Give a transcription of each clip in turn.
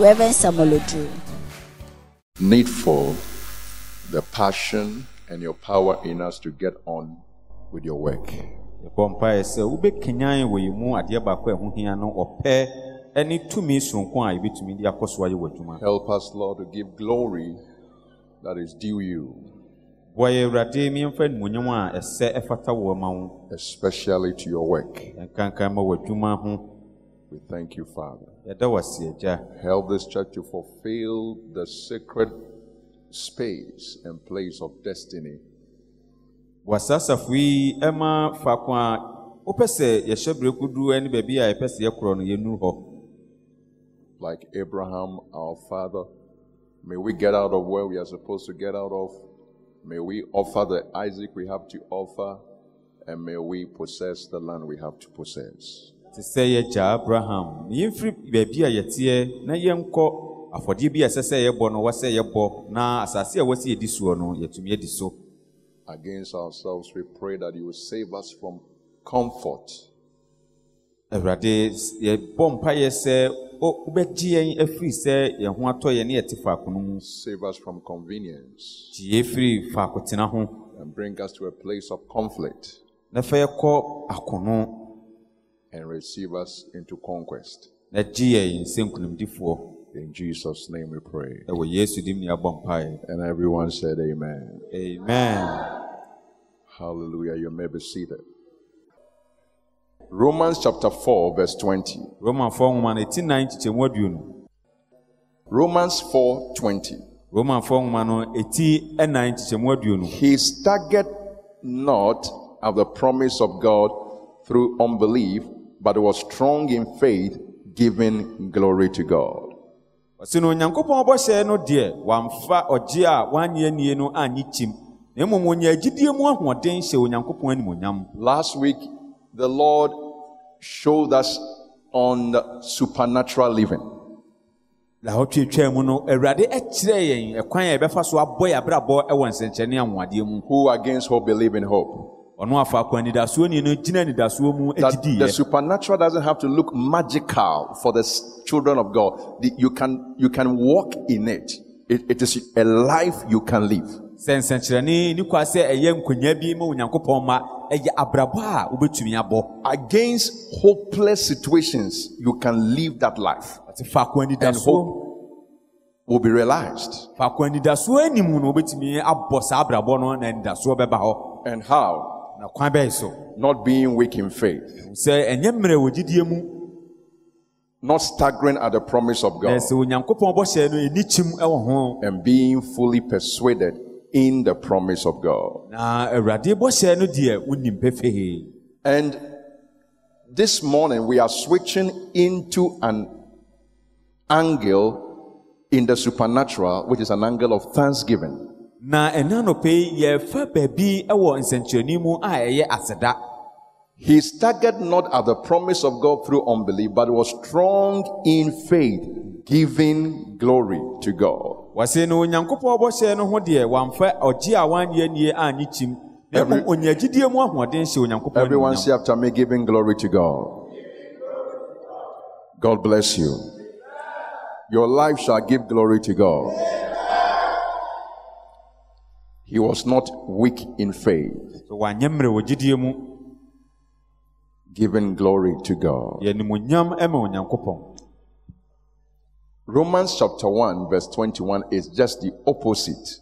Reverend Samuel Odro. needful the passion and your power in us to get on with your work. yɛbɔ mpaeɛ sɛ wobɛkanyan wɔ yɛn mu adeɛ baako a ɛho hia no ɔpɛ ne tumi sononko a yɛbɛtumi de akɔ so ayɛ wɔ adwuma Help us, Lord, to give glory that is due you, boa yɛ awurade meɛmfa animonyam a ɛsɛ ɛfata wɔ ma wo especially to your work. yɛnkankan ma wɔ adwuma ho We thank you, Father. Yɛda wase agya Help this church to fulfill the sacred space and place of destiny boa saa asafo yi ɛma a wopɛ sɛ yɛhyɛ berɛ koduru ne a yɛpɛ sɛ yɛkorɔ no like Abraham, our father. May we get out of where we are supposed to get out of. May we offer the Isaac we have to offer, and may we possess the land we have to possess. Te sɛ yɛgya abraham. Na yɛmfiri baabi a yɛteɛ na yɛnkɔ afɔdeɛ bi a ɛsɛ sɛ yɛbɔ no wɔ sɛ yɛbɔ na asase a ɛwɔ sɛ yɛdi soɔ no yɛatumi adi so. Against ourselves, we pray that you will save us from comfort, awurade yɛbɔ mpayɛ sɛ wobɛgye yɛn afiri sɛ yɛn ho atɔ yɛn ne yɛte faako no mu. Save us from convenience, gye yɛ firi faako tena ho. And bring us to a place of conflict, na fa yɛkɔ akono and receive us into conquest. na gye yɛn sɛ nkonimdifoɔ In Jesus' name we pray. ɛwɔ yesu dim ne yɛabɔ mpaeɛ And everyone said, Amen. amen Hallelujah. You may be seated. Romans chapter 4, verse 20. romanfoɔ nwoma no ɛti nan kyekyɛmu aduonu Romans 4 20. romanfoɔ nwoma no ɛti ɛnan kyekyɛmu He staggered not at the promise of God through unbelief, but was strong in faith, giving glory to God. ɔsi no onyankopɔn bɔhyɛ no deɛ wamfa ɔgye a wanyɛ anie no annye kyim na mmom ɔnya agyidie mu ahoɔden hyɛ onyankopɔn animonyam Last week, the Lord showed us on the supernatural living. na ɔtwetwaa mu no awurade kyerɛɛ yɛn ɛkwan a yɛbɛfa so abɔ yɛ abrabɔ wɔ nsɛnkyerɛnne anwoadeɛ mu Who against hope believe in hope. Ɔno afaako anidasoɔ ni no gyina anidasoɔ mu That the supernatural doesn't have to look magical for the children of God. The- you can you can walk in it. it. It is a life you can live. sɛ nsɛnkyerɛnne ni kwa sɛ ɛyɛ nkonnwa bi ma onyankopɔn ma ɛyɛ abrabɔ a wobɛtumi abɔ Against hopeless situations, you can live that life ɔte faako anidasoɔ hope will be realized. faako anidasoɔ anim no wobɛtumi abɔ saa abrabɔ no na anidasoɔ bɛba hɔ And how? Na kwan bɛyɛ so. Not being weak in faith, sɛ ɛnyɛ mmerɛ wɔ gyidie mu not staggering at the promise of God, sɛ onyankopɔn bɔhyɛ no ɛni kyim wɔ ho. And being fully persuaded in the promise of God. na awurade bɔhyɛ no deɛ wonim pefee And this morning we are switching into an angle in the supernatural, which is an angle of thanksgiving. Na ɛna nɔpɛ yi yɛfa baabi wɔ mu a ɛyɛ aseda He staggered not at the promise of God through unbelief, but was strong in faith, giving glory to God. wɔse no onyankopɔn bɔhyɛ no ho deɛ wamfa ɔgye a wanyɛ anie annye kyim na mmom Every- onya gyidie mu ahoɔden hyɛ onyankopɔn Everyone say after me, giving glory to God. God bless you. Your life shall give glory to God. He was not weak in faith, So wanyɛ mmerɛ wɔ gyidie mu. Giving glory to God. yɛ animuonyam ma onyankopɔn. Romans chapter 1, verse 21 is just the opposite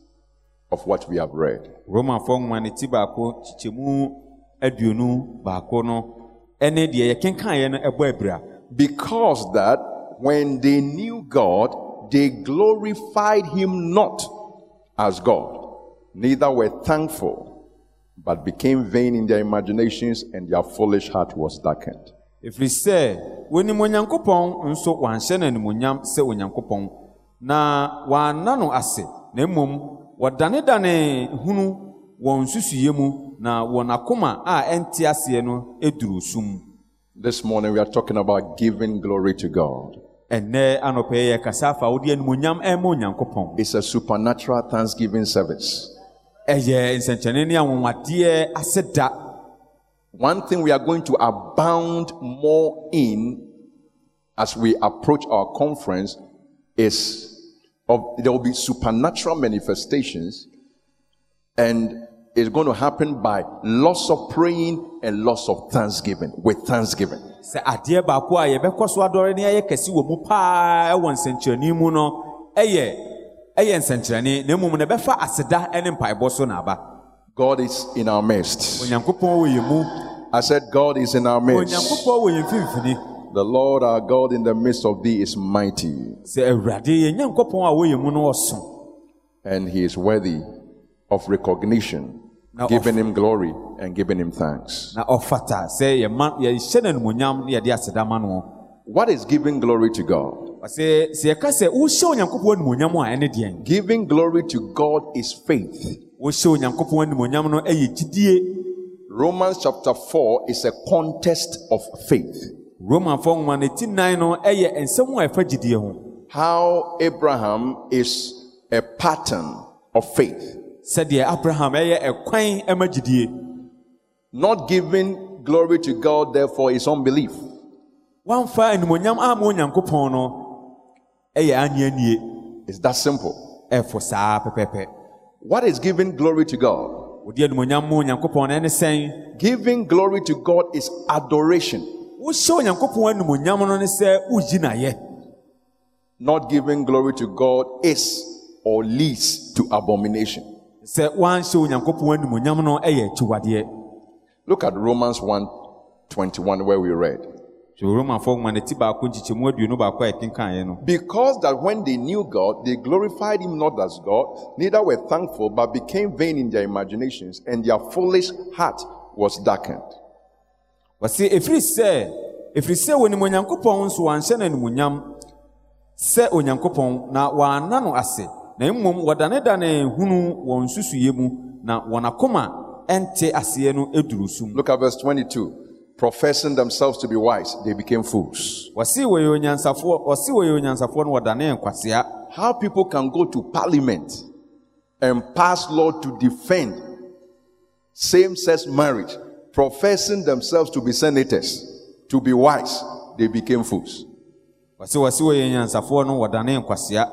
of what we have read. romafoɔ nwoma ne ti baako kyekyɛmu aduonu baako no ɛne deɛ yɛkenkaeɛ no ɛbɔ abira. Because that when they knew God, they glorified him not as God, neither were thankful, but became vain in their imaginations, and their foolish heart was darkened. ɛfiri sɛ wɔnim onyankopɔn nso wanhyɛ no animonyam sɛ onyankopɔn na wɔanna no ase na mmom wɔdanedane hunu wɔn nsusuyɛ mu na wɔn akoma a ɛnte aseɛ no duru sum This morning we are talking about giving glory to God. ɛnnɛ anɔpɛ yi yɛkasa afa wode animonyam ɛma onyankopɔn It's a supernatural thanksgiving service. Ɛyɛ nsɛnkyerɛnne ne anwanwadeɛ aseda One thing we are going to abound more in as we approach our conference is of there will be supernatural manifestations and it's going to happen by lots of praying and lots of thanksgiving with thanksgiving. sɛ adeɛ baako a yɛbɛkɔ so adɔre ne kɛse wɔ mu paa ɛwɔ nsɛnkyerɛnne mu no ɛyɛ ɛyɛ nsɛnkyerɛnne na mmom ɛbɛfa aseda ne mpaebɔ so na aba God is in our midst. onyankopɔn wɔ yɛn mu I said, God is in our midst. onyankopɔn wɔ yɛn mfimfini The Lord our God in the midst of thee is mighty, sɛ awurade yɛn nyankopɔn a wɔ yɛn mu no ɔso and he is worthy of recognition, giving him glory and giving him thanks. na ɔfata sɛ yɛma yɛhyɛ no animonyam ne yɛde aseda ma no What is giving glory to God? Ɔsɛ sɛ yɛka sɛ wohyɛ onyankopɔn animonyam a ɛne Giving glory to God is faith. wohyɛ onyankopɔn animonyam no ɛyɛ gyidie Romans chapter 4 is a contest of faith. romanfoɔ nwoma no ti nan no ɛyɛ nsɛm a ɛfa gyidie How Abraham is a pattern of faith. sɛdeɛ abraham ɛyɛ ɛkwan ɛma gyidie Not giving glory to God, therefore, is unbelief. wamfa animonyam ama onyankopɔn no ɛyɛ It's that simple. ɛfo saa pɛpɛpɛ What is giving glory to God? wode animonyam ma onyankopɔn no ɛne sɛn Giving glory to God is adoration. wohyɛ onyankopɔn animonyam no ne sɛ wogyi nayɛ Not giving glory to God is or leads to abomination. sɛ woanhyɛ onyankopɔn animonyam no ɛyɛ akyiwadeɛ Look at Romans 1 21, where we read. Because that when they knew God, they glorified him not as God, neither were thankful, but became vain in their imaginations, and their foolish heart was darkened. wɔse ɛfiri sɛ ɛfiri sɛ wɔnim onyankopɔn nso wanhyɛ no animonyam sɛ onyankopɔn na wɔanna no ase na mmom wɔdanedane hunu wɔn nsusuyɛ mu na wɔn akoma ɛnte aseɛ no aduru sum Look at verse 22. Professing themselves to be wise, they became fools. wɔse wɔyɛ onyansafoɔ wɔse wɔyɛ onyansafoɔ no wɔdane nkwasea How people can go to parliament and pass law to defend same sex marriage, professing themselves to be senators, to be wise, they became fools. wɔse wɔse wɔyɛ onyansafoɔ no wɔdane nkwasea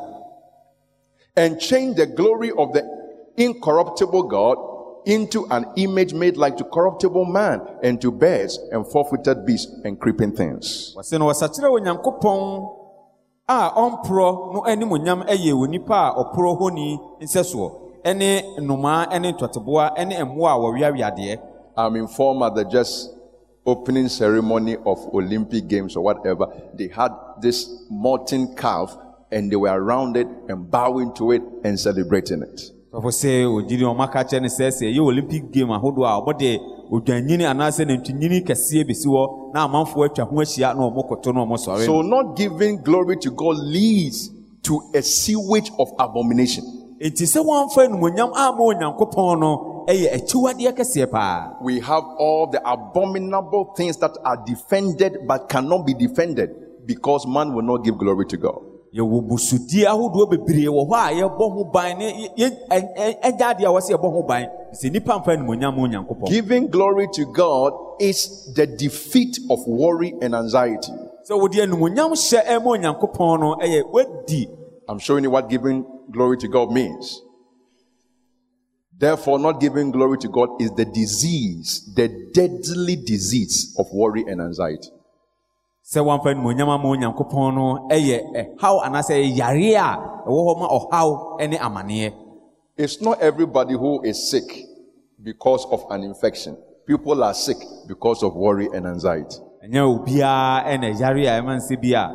And change the glory of the incorruptible God into an image made like to corruptible man and to birds and four-footed beasts and creeping things. wɔse no wɔsakyerɛ onyankopɔn a ɔmporɔ no animonyam ɛyɛ onipa a ɔporɔ honi nsɛsoɔ ɛne nnomaa ɛne ntɔteboa ɛne mmoa a wɔweaweadeɛ I'm informed at the just opening ceremony of Olympic Games or whatever, they had this molten calf and they were around it and bowing to it and celebrating it. Sɔfo sɛ ogyiri ɔma ka kyerɛ no sɛ sɛ ɛyɛ olympic game ahodoɔ a ɔmɔde odwanyini anaasɛ nantwinyini kɛseɛ bɛsi hɔ na amanfoɔ atwa ho ahyia na ɔmo koto na ɔmo sɔre So, not giving glory to God leads to a sewage of abomination. enti sɛ wɔamfa animonyam ama onyankopɔn no ɛyɛ akyiwadeɛ kɛseɛ paa We have all the abominable things that are defended but cannot be defended because man will not give glory to God. Yɛwɔ busudie ahodoɔ bebree wɔ hɔ a yɛbɔ ho ban ne yɛ- ɛgya adeɛ a wɔsɛ yɛbɔ ho ban sɛ nnipa mfa animonyam ma onyankopɔn Giving glory to God is the defeat of worry and anxiety. sɛ wode animonyam hyɛ ɛma onyankopɔn no ɛyɛ wadi I'm showing you what giving glory to God means. Therefore, not giving glory to God is the disease, the deadly disease of worry and anxiety. Sɛ woamfa animonyam ama onyankopɔn no ɛyɛ ɛhaw anaasɛ yare a ɛwɔ hɔ ma ɔhaw ne amanneɛ It's not everybody who is sick because of an infection. People are sick because of worry and anxiety. ɛnyɛ obiara ɛna yare a ɛma nsɛ bi a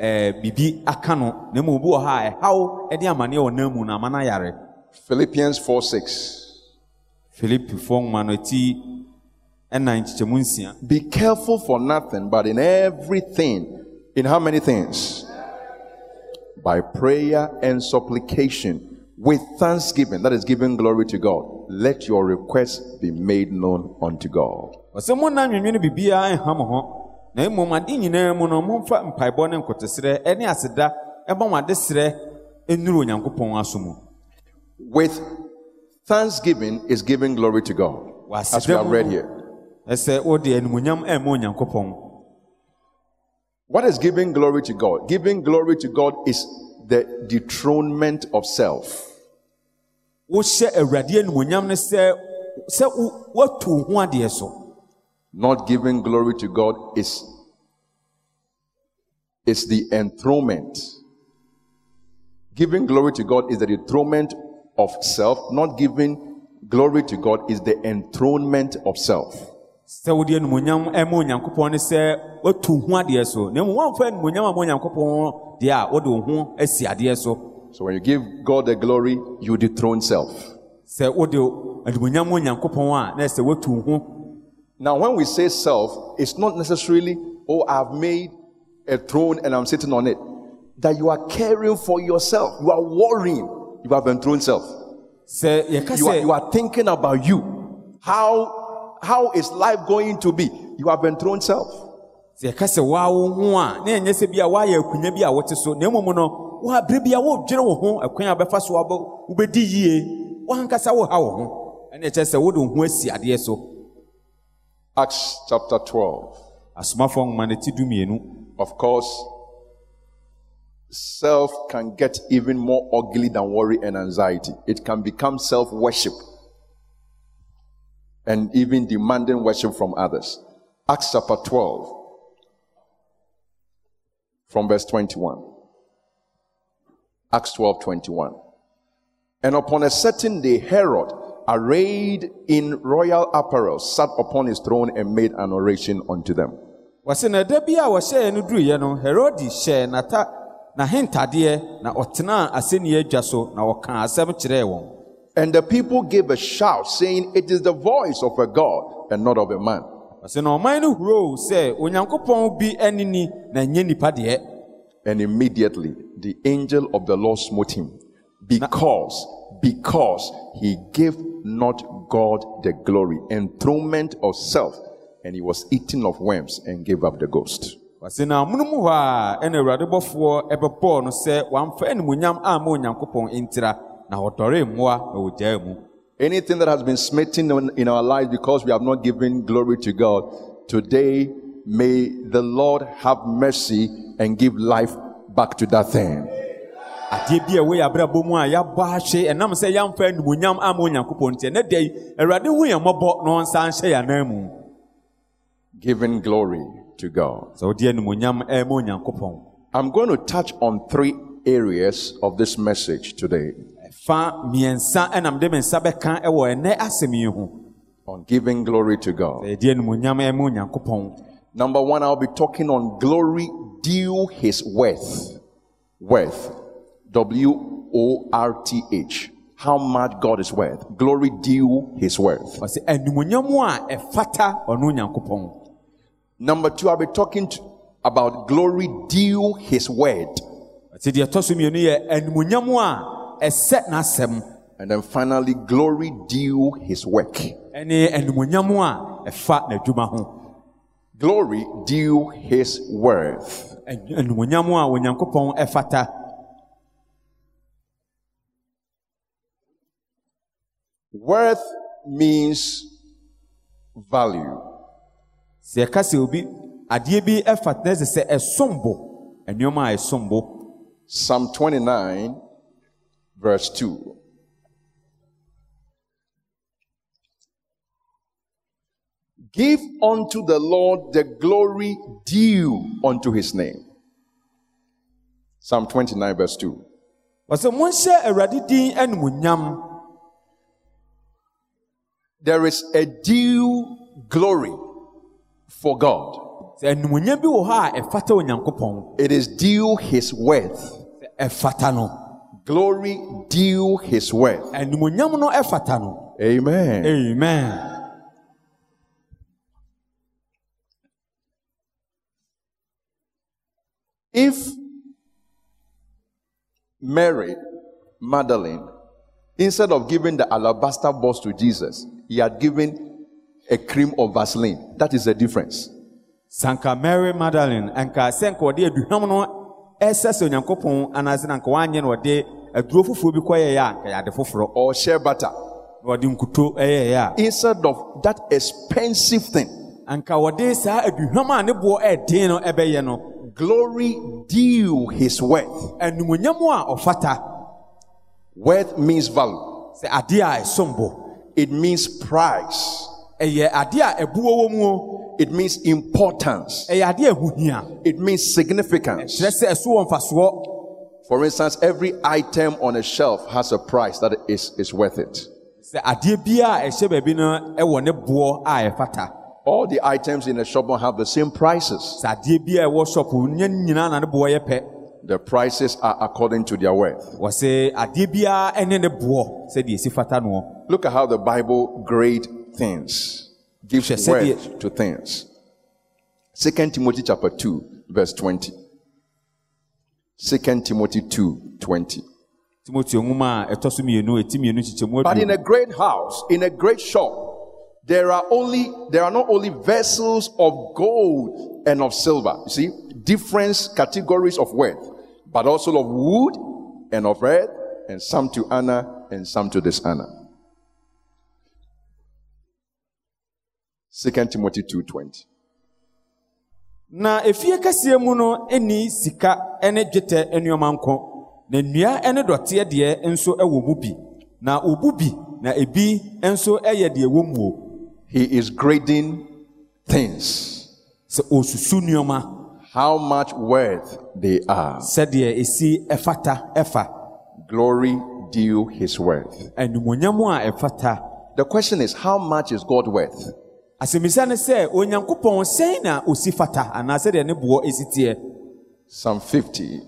ɛɛ biribi aka no na mmom obi wɔ ha a ɛhaw ne amanneɛ wɔ nan mu na ama no ayare Philippians 4 6. filipifoɔ nwoma no ti Be careful for nothing, but in everything. In how many things? By prayer and supplication with thanksgiving, that is giving glory to God. Let your requests be made known unto God. ɔsɛ monna nwinwene biribiara nha mo ho na mmom ade nyinaa mu no momfa mpaebɔ ne nkotosrɛ ne aseda ɛbɔ mo adesrɛ nnuru onyankopɔn aso mu With thanksgiving is giving glory to God, as we have read here. Ɛsɛ wode animuonyam onyankopɔn What is giving glory to God? Giving glory to God is the dethronement of self. wohyɛ awurade animuonyam no sɛ sɛ wo- woatu wo ho adeɛ so Not giving glory to God is, is the enthronement. Giving glory to God is the dethronement of self. Not giving glory to God is the enthronement of self. Sɛ wode animuonyam ɛma onyankopɔn no sɛ woatu wo ho adeɛ so na mmom woamfa animuonyam ama onyankopɔn deɛ a wode wo ho asi adeɛ so So when you give God the glory, you dethrone self. sɛ wode animuonyam ma onyankopɔn a na ɛsɛ woatu wo ho Now, when we say self, it's not necessarily, oh, I've made a throne and I'm sitting on it. That you are caring for yourself. You are worrying. You have enthroned self. sɛ yɛka You are, sɛ you are thinking about you. How, how is life going to be? You have enthroned self. yɛka sɛ woa wo ho a na ɛnyɛ sɛ bi a woayɛ akonnwa bi a wote so na mmom no woaberɛ bi a wodwene wo ho akwan a bɛfa so wobɛdi yie woankasa woha wo ho ɛne ɛkyerɛ sɛ wode wo ho asi adeɛ so Acts chapter 12. asomafoɔ nwoma no ti dumienu Of course, self can get even more ugly than worry and anxiety. It can become self worship and even demanding worship from others. Acts chapter 12, from verse 21. Acts 12 21. And upon a certain day, Herod, arrayed in royal apparel, sat upon his throne and made an oration unto them. a n'ahentadeɛ na ɔtenaa asɛnnua adwa so na ɔkaa asɛm kyerɛɛ wɔn And the people gave a shout, saying, It is the voice of a God and not of a man. ɔse na ɔman no huroo sɛ onyankopɔn bi anini na ɛnyɛ nnipa deɛ And immediately the angel of the Lord smote him because, because he gave not God the glory, enthronement of self, and he was eaten of worms and gave up the ghost. wɔse na amono mu hɔ a ɛna awurade bɔfoɔ ɛbɛbɔɔ no sɛ wamfa animuonyam amma onyankopɔn ntira na ɔdɔree mmoa na ogyaa mu. Anything that has been smitten in our lives because we have not given glory to God, today may the Lord have mercy and give life back to that thing. adeɛ bi a ɛwɔ yɛ abrabɔ mu a yɛabɔ ahwe ɛnam sɛ yɛamfa animuonyam amma onyankopɔn nti ɛnɛ awurade hu yɛn mmɔbɔ na ɔnsa nhyɛ yɛn anan mu. Giving glory to God. sɛ wode animuonyam ɛma onyankopɔn. I'm going to touch on three areas of this message today fa mmiɛnsa ɛnam de me nsa bɛka ɛwɔ ɛnɛ asɛm yi ho on giving glory to God. sɛ yɛde animuonyam ɛma onyankopɔn Number one, I'll be talking on glory due his worth. Worth. W O R T H. How much God is worth. Glory due his worth. ɔsɛ animuonyam a ɛfata ɔno onyankopɔn Number two, I'll be talking to, about glory due his word. ɔsɛ deɛ ɛtɔ so mmienu yɛ animuonyam a And then finally, glory due his work. ɛne animuonyam a ɛfa n'adwuma ho Glory due his worth. Ɛn- animuonyam a onyankopɔn ɛfata Worth means value. sɛ yɛka sɛ obi adeɛ bi ɛfata na ɛsɛ sɛ ɛsom bo nneɛma a ɛsom bo Psalm 29, verse 2. Give unto the Lord the glory due unto his name. Psalm 29, verse 2. ɔsɛ monhyɛ awurade din animuonyam There is a due glory for God, sɛ animuonyam bi wɔ hɔ a it is due his worth. Glory deal his word. Amen. Amen. If Mary Madeline, instead of giving the alabaster box to Jesus, he had given a cream of Vaseline. That is the difference. Sanka Mary Madeline, and Kasenko, dear, ɛsɛ sɛ onyankopɔn anaasɛ na nka wanyɛ no ɔde aduro foforɔ bi kɔyɛeɛ a nka yɛ ade foforɔ Or butter. na ɔde nkuto ɛyɛeɛ a Instead of that expensive thing, anka wɔde saa aduhwam a ne boɔ ɛɛden no ɛbɛyɛ no glory due his worth. animonyam a ɔfata Worth means value. sɛ adeɛ a ɛsom bo It means price. ɛyɛ adeɛ a ɛbuo wɔ mu o It means importance. ɛyɛ adeɛ a ɛho hia It means significance. kyerɛ sɛ ɛso wɔ mfasoɔ For instance, every item on a shelf has a price that is, is worth it. sɛ adeɛ biara a ɛhyɛ baabi no ɛwɔ ne boɔ a ɛfata All the items in the shop don't have the same prices. sɛ adeɛ biara a ɛwɔ shop nyɛ nyinaa na ne boɔ yɛ pɛ The prices are according to their worth. wɔ sɛ adeɛ biara ɛne ne boɔ sɛdeɛ ɛsi fata noɔ Look at how the Bible grade things, gives Hwɛ sɛdeɛ- worth to things. Second Timothy chapter 2, verse 20. Second Timothy 2, 20. timoteo nwoma a ɛtɔ so mmienu ɛti mmienu kyekyɛmu But in a great house, in a great shop, there are only there are not only vessels of gold and of silver. You see, different categories of worth, but also of wood and of earth, and some to honor and some to dishonor. Second Timothy two twenty. na efie kɛseɛ mu no sika ne dwetɛ nneɛma nko na nnua ne dɔteɛ deɛ nso wɔ mu bi na obu bi na ebi nso yɛ deɛ ɛwɔ mu o He is grading things, sɛ osusu nneɛma how much worth they are. sɛdeɛ esi ɛfata ɛfa Glory due his worth. animonyam a ɛfata The question is, how much is God worth? Asɛmisa ne sɛ onyankopɔn sɛn na osi fata anaa sɛdeɛ ne boɔ esi teɛ Psalm 50,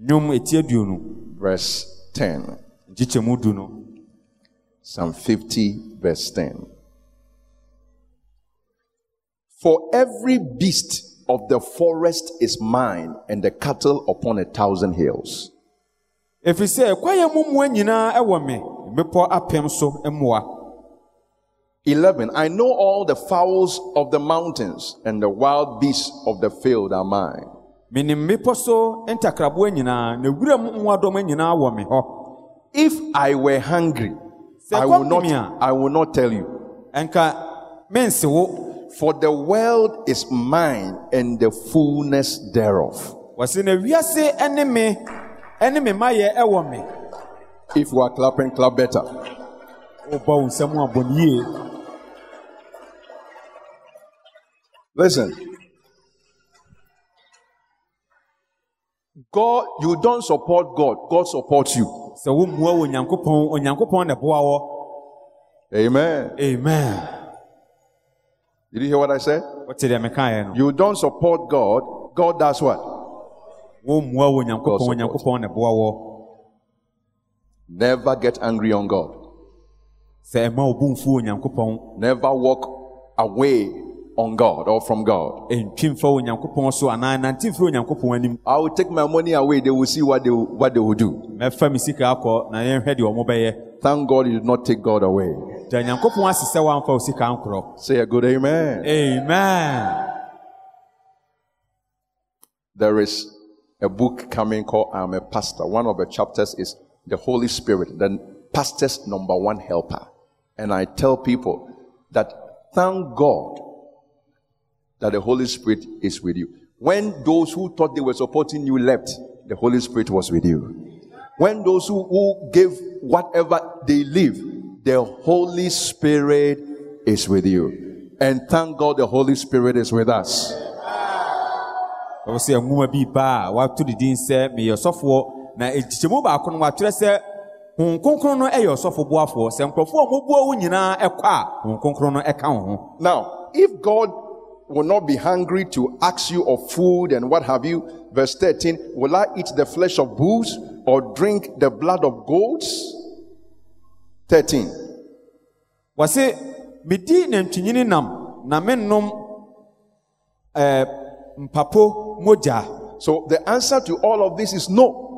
nnwom eti aduonu verse 10. nkyekyɛmu du no Psalm 50, verse 10. For every beast of the forest is mine, and the cattle upon a thousand hills. ɛfiri sɛ kwaeɛ mu mmoa nyinaa ɛwɔ me mmepɔ apem so mmoa 11. I know all the fowls of the mountains, and the wild beasts of the field are mine. menim mmepɔ so ntakraboa nyinaa na wuram mmoadɔm nyinaa wɔ me hɔ If I were hungry, I will not, I will not tell you. ɛnka mense wo For the world is mine and the fullness thereof. wɔse na wiase ne me ne me mayɛ ɛwɔ me If you are clapping, clap better. Listen. God, you don't support God, God supports you. sɛ wommua wɔ onyankopɔn onyankopɔn na ɛboa wɔ Amen. amen Did you hear what I said? wote deɛ mekaeɛ no You don't support God, God does what? wommua wɔ onyankopɔn God supports. onyankopɔn na ɛboa wɔ Never get angry on God. sɛ ɛma wo bo mfu wɔ onyankopɔn Never walk away on God or from God. Eh, ɛntwi mfa wɔ onyankopɔn so anaa nante mfiri onyankopɔn anim I will take my money away, they will see what they, will- what they will do. mɛfa me sika akɔ na yɛnhwɛ deɛ ɔmo bɛyɛ Thank God you did not take God away. da nyankopɔn ase sɛ woamfa wo sika nkorɔ Say a good amen. amen There is a book coming called I'm a Pastor. One of the chapters is the Holy Spirit, the pastor's number one helper. And I tell people that thank God that the Holy Spirit is with you. When those who thought they were supporting you left, the Holy Spirit was with you. When those who, who gave whatever they live, the Holy Spirit is with you. And thank God the Holy Spirit is with us. ɛwɔ sɛ nwoma bi ba a wato ne din sɛ meyɛ ɔsɔfoɔ na nkyekyɛmu baako no watwerɛ sɛ honhom kronkron no yɛ ɔsɔfo boafoɔ sɛ nkurɔfoɔ a wɔboa wo nyinaa ɛkɔ a honhom kronkron no wo ho Now, if God will not be hungry to ask you of food and what have you, verse 13, will I eat the flesh of bulls or drink the blood of goats? 13. wɔse medi nantwinini nam na mennom eh, mpapo moja. So the answer to all of this is no.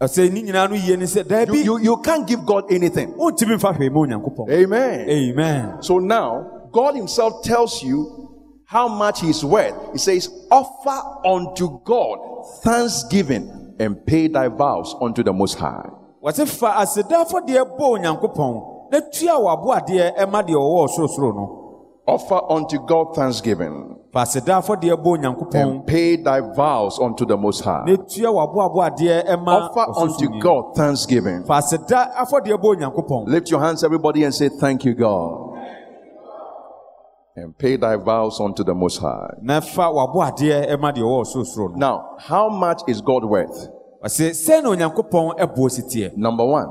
ɔsɛ ne nyinaa no yie ne sɛ You, you, you can't give God anything. wontumi mfa hwee ma onyankopɔn Amen. amen So now, God Himself tells you how much He's worth. He says, Offer unto God thanksgiving and pay thy vows unto the Most High. wɔse fa aseda afɔdeɛ bɔ onyankopɔn na tua w'aboadeɛ ɛma deɛ ɔwɔ ɔsorosoro no Offer unto God thanksgiving fa aseda afɔdeɛ bɔ onyankopɔn and pay thy vows unto the Most High. na tua w'aboaboadeɛ ɛma Offer unto God thanksgiving. fa aseda afɔdeɛ bɔ onyankopɔn Lift your hands, everybody, and say, Thank you, God. And pay thy vows unto the Most High. na fa w'aboadeɛ ɛma deɛ ɔwɔ ɔsorosoro no Now, how much is God worth? ɔse sɛ na onyankopɔn ɛboɔ si teɛ Number one,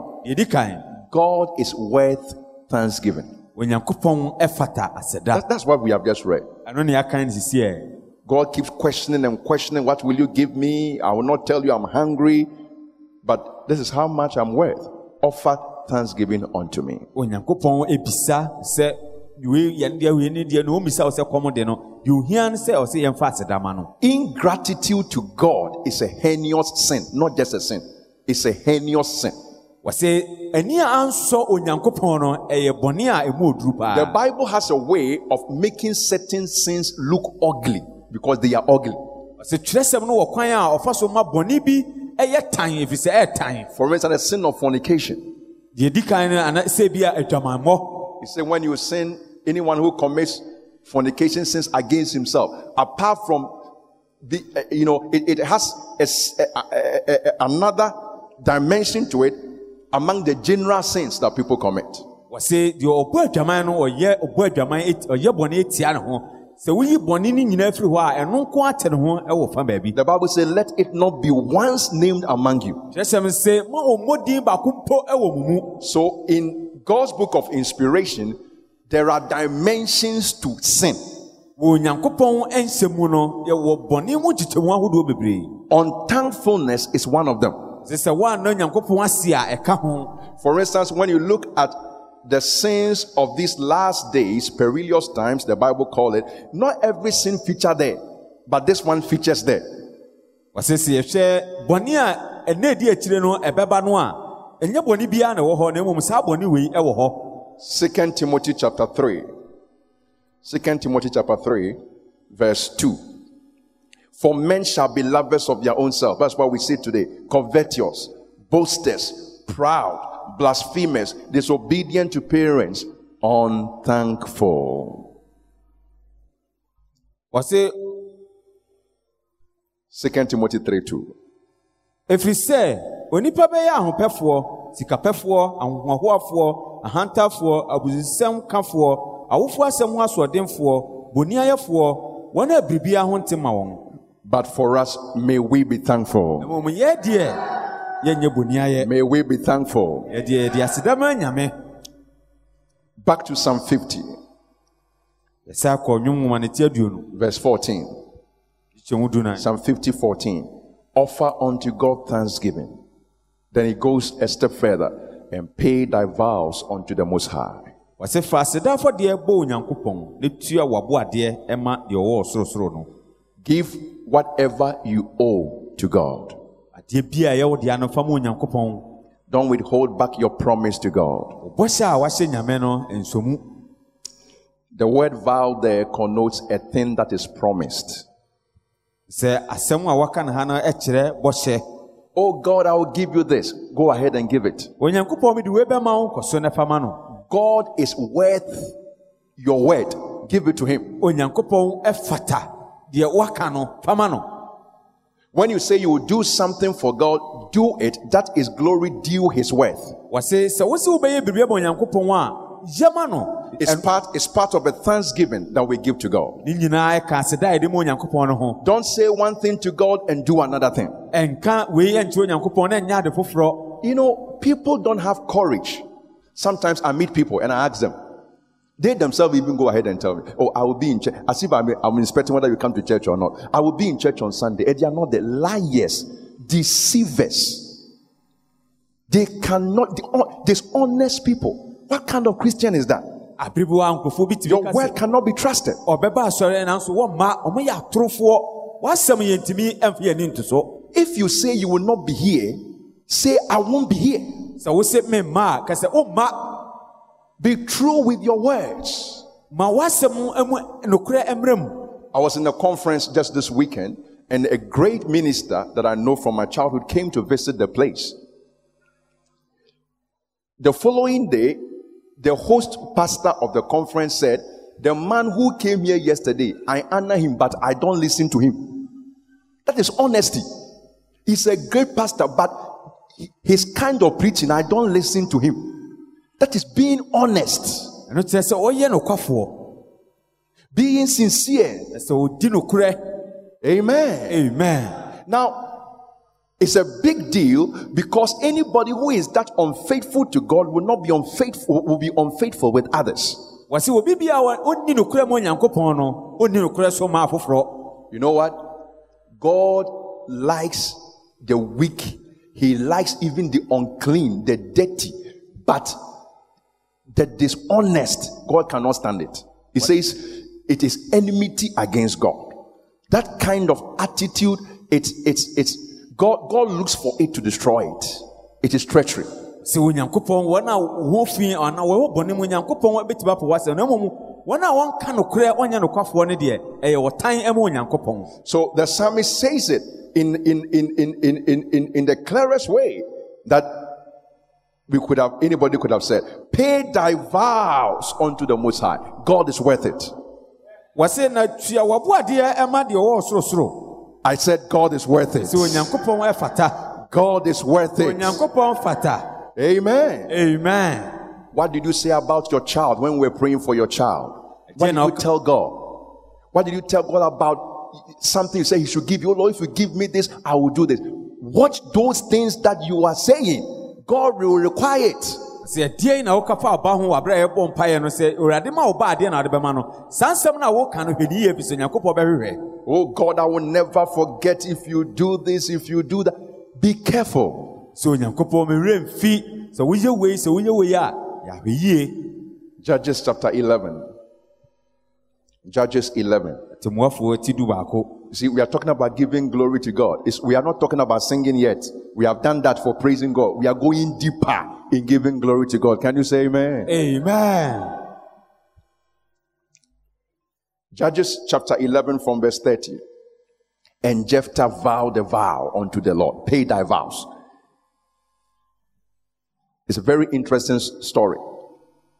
God is worth thanksgiving. onyankopɔn ɛfata aseda That- that's what we have just read. ɛno ne yɛakan no sisiɛ God keeps questioning and questioning, What will you give me? I will not tell you I'm hungry, but this is how much I'm worth. Offer thanksgiving unto me. Onyankopɔn ebisa sɛ wei yɛn deɛ wei ne deɛ na ɔmmisa wo sɛ kɔm de no deɛ ohia sɛ ɔsɛ yɛmfa aseda ma no Ingratitude to God is a heinous sin, not just a sin, it's a heinous sin. wɔsɛ ani a ansɔ onyankopɔn no ɛyɛ bɔne a ɛmu oduru The Bible has a way of making certain sins look ugly because they are ugly. wɔsɛ twerɛsɛm no wɔ kwan a ɔfa so ma bɔne bi ɛyɛ tan ɛfiri sɛ ɛyɛ tan For instance, the sin of fornication. deɛ di kan no ana sɛ bi a adwamammɔ He said, when you sin, anyone who commits fornication sins against himself. Apart from the, uh, you know, it, it has a a- a- another dimension to it among the general sins that people commit. wɔsɛ deɛ ɔbɔ adwaman no ɔyɛ ɔbɔ adwaman ɔyɛ bɔne etia ne ho sɛ woyi bɔne no nyinaa firi hɔ a ɛno nko ate ne ho ɛwɔ fa baabi The Bible says, let it not be once named among you. kyerɛsɛm sɛ ma ɔmmɔ din baako mpo ɛwɔ mo mu So in God's book of inspiration, there are dimensions to sin. wɔ onyankopɔn nsɛm mu no yɛwɔ bɔne mu kyekyɛmu ahodoɔ bebree Unthankfulness is one of them. sɛ sɛ woanna onyankopɔn ase a For instance, when you look at the sins of these last days, perilous times, the Bible call it, not every sin feature there, but this one features there. Wɔsɛ sɛ yɛhwɛ bɔne a ɛna ɛdi akyire no ɛbɛba no a ɛnyɛ bɔne biara na ɛwɔ hɔ na mmom saa bɔne wei ɛwɔ hɔ Second Timothy chapter 3. Second Timothy chapter 3, verse 2. For men shall be lovers of their own self. That's what we see today. Covetous, boasters, proud, blasphemers, disobedient to parents, unthankful. wɔse Second Timothy 3 2. ɛfiri sɛ onipa bɛyɛ ahopɛfoɔ sikapɛfoɔ ahohoahoafoɔ ahantafoɔ abususɛmkafoɔ awofoɔ asɛm ho asoɔdenfoɔ boniayɛfoɔ wɔn a biribiara ho nte ma wɔn But for us, may we be thankful. mmom yɛ deɛ yɛnyɛ boniayɛ May we be thankful. yɛdeɛ yɛde aseda ma nyame Back to Psalm 50, yɛsɛ akɔ nnwom nwoma ne ti aduonu verse 14. Psalm 50, 14. Offer unto God thanksgiving. Then he goes a step further and pay thy vows unto the Most High. wɔsɛ fa aseda afɔdeɛ bɔ onyankopɔn na tua w'aboadeɛ ɛma deɛ ɔwɔ ɔsorosoro no Give whatever you owe to God. adeɛ bi a ɛyɛ wo dea no fa ma onyankopɔn Don't withhold back your promise to God. bɔhyɛ a wahyɛ nyame no nsomu The word vow there connotes a thing that is promised. sɛ asɛm a waka ne ha no ɛkyerɛ bɔhyɛ Oh God, I will give you this. Go ahead and give it. onyankopɔn mede wei bɛma wo nkɔ so ne fama no God is worth your word. Give it to him. onyankopɔn ɛfata deɛ waka no fama no When you say you will do something for God, do it. That is glory due his worth. Wɔse sɛ wo sɛ wobɛyɛ biribi ama onyankopɔn a yɛma no It's part, it's part of a thanksgiving that we give to God. ne nyinaa ɛka aseda a yɛde ma no ho Don't say one thing to God and do another thing. ɛnka wei ɛnkyerɛ onyankopɔn na ɛnyɛ ade foforɔ You know, people don't have courage. Sometimes I meet people and I ask them, they themselves even go ahead and tell me, Oh, I will be in church. As if I'm, I'm inspecting whether you come to church or not. I will be in church on Sunday. And they are not the liars, deceivers. They cannot, the, dishonest people. What kind of Christian is that? abere bi wa nkurɔfoɔ bi tumi Your word cannot be trusted. ɔbɛba asɔre nanso wɔmma ɔmo yɛ atorofoɔ w'asɛm yɛntumi ɛmfa yɛni nto so If you say you will not be here, say I won't be here. sɛ wose memma a ka sɛ womma Be true with your words. ma w'asɛm mu nokorɛ mmerɛ mu I was in a conference just this weekend, and a great minister that I know from my childhood came to visit the place. The following day, the host pastor of the conference said, The man who came here yesterday, I honor him, but I don't listen to him. That is honesty. He's a great pastor, but his kind of preaching, I don't listen to him. That is being honest, ɛno kyerɛ sɛ ɔyɛ nokwafoɔ being sincere. ɛsɛ ɔdi nokorɛ Amen. amen Now, it's a big deal because anybody who is that unfaithful to God will not be unfaithful, will be unfaithful with others. wɔse obi bia a ɔnni nokorɛ ma onyankopɔn no ɔnni nokorɛ so ma afoforɔ You know what? God likes the weak, He likes even the unclean, the dirty, but the dishonest, God cannot stand it. He says it is enmity against God. That kind of attitude, it's it's it's God, God looks for it to destroy it. It is treachery. sɛ onyankopɔn wɔn a wɔn fi anaa wɔwɔ bɔne mu onyankopɔn bɛtumi apɔ w'asɛm na mmom wɔn a wɔnka nokorɛ ɔnyɛ nokwafoɔ no deɛ ɛyɛ wɔtan ma onyankopɔn So the psalmist says it in, in, in, in, in, in, in, in the clearest way that we could have, anybody could have said, pay thy vows unto the Most High. God is worth it. wɔse na tua w'aboadeɛ ɛma deɛ ɔwɔ sorosoro I said, God is worth it. sɛ onyankopɔn ɛfata God is worth it. Amen. amen What did you say about your child when we were praying for your child? What did you tell God? What did you tell God about something you say He should give you? Oh, Lord, if you give me this, I will do this. Watch those things that you are saying. God will require it. Sɛ ɛdeɛ na woka fa ɔba ho aberɛ a yɛbɔ mpaeɛ no sɛ awurade ma wo ba adeɛ na wode bɛma no saa nsɛm no a woka no hwɛ ne yie fi sɛ onyankopɔn bɛhwehwɛ Oh God, I will never forget if you do this, if you do that. Be careful. sɛ onyankopɔn mewerɛ mfi sɛ woyɛ wei sɛ woyɛ wei a yɛahwɛ yie Judges chapter 11. Judges 11. temuafoɔ ti du baako You see, we are talking about giving glory to God. It's, we are not talking about singing yet. We have done that for praising God. We are going deeper in giving glory to God. Can you say amen? amen Judges chapter 11 from verse 30. And Jephthah vowed a vow unto the Lord. Pay thy vows. It's a very interesting story.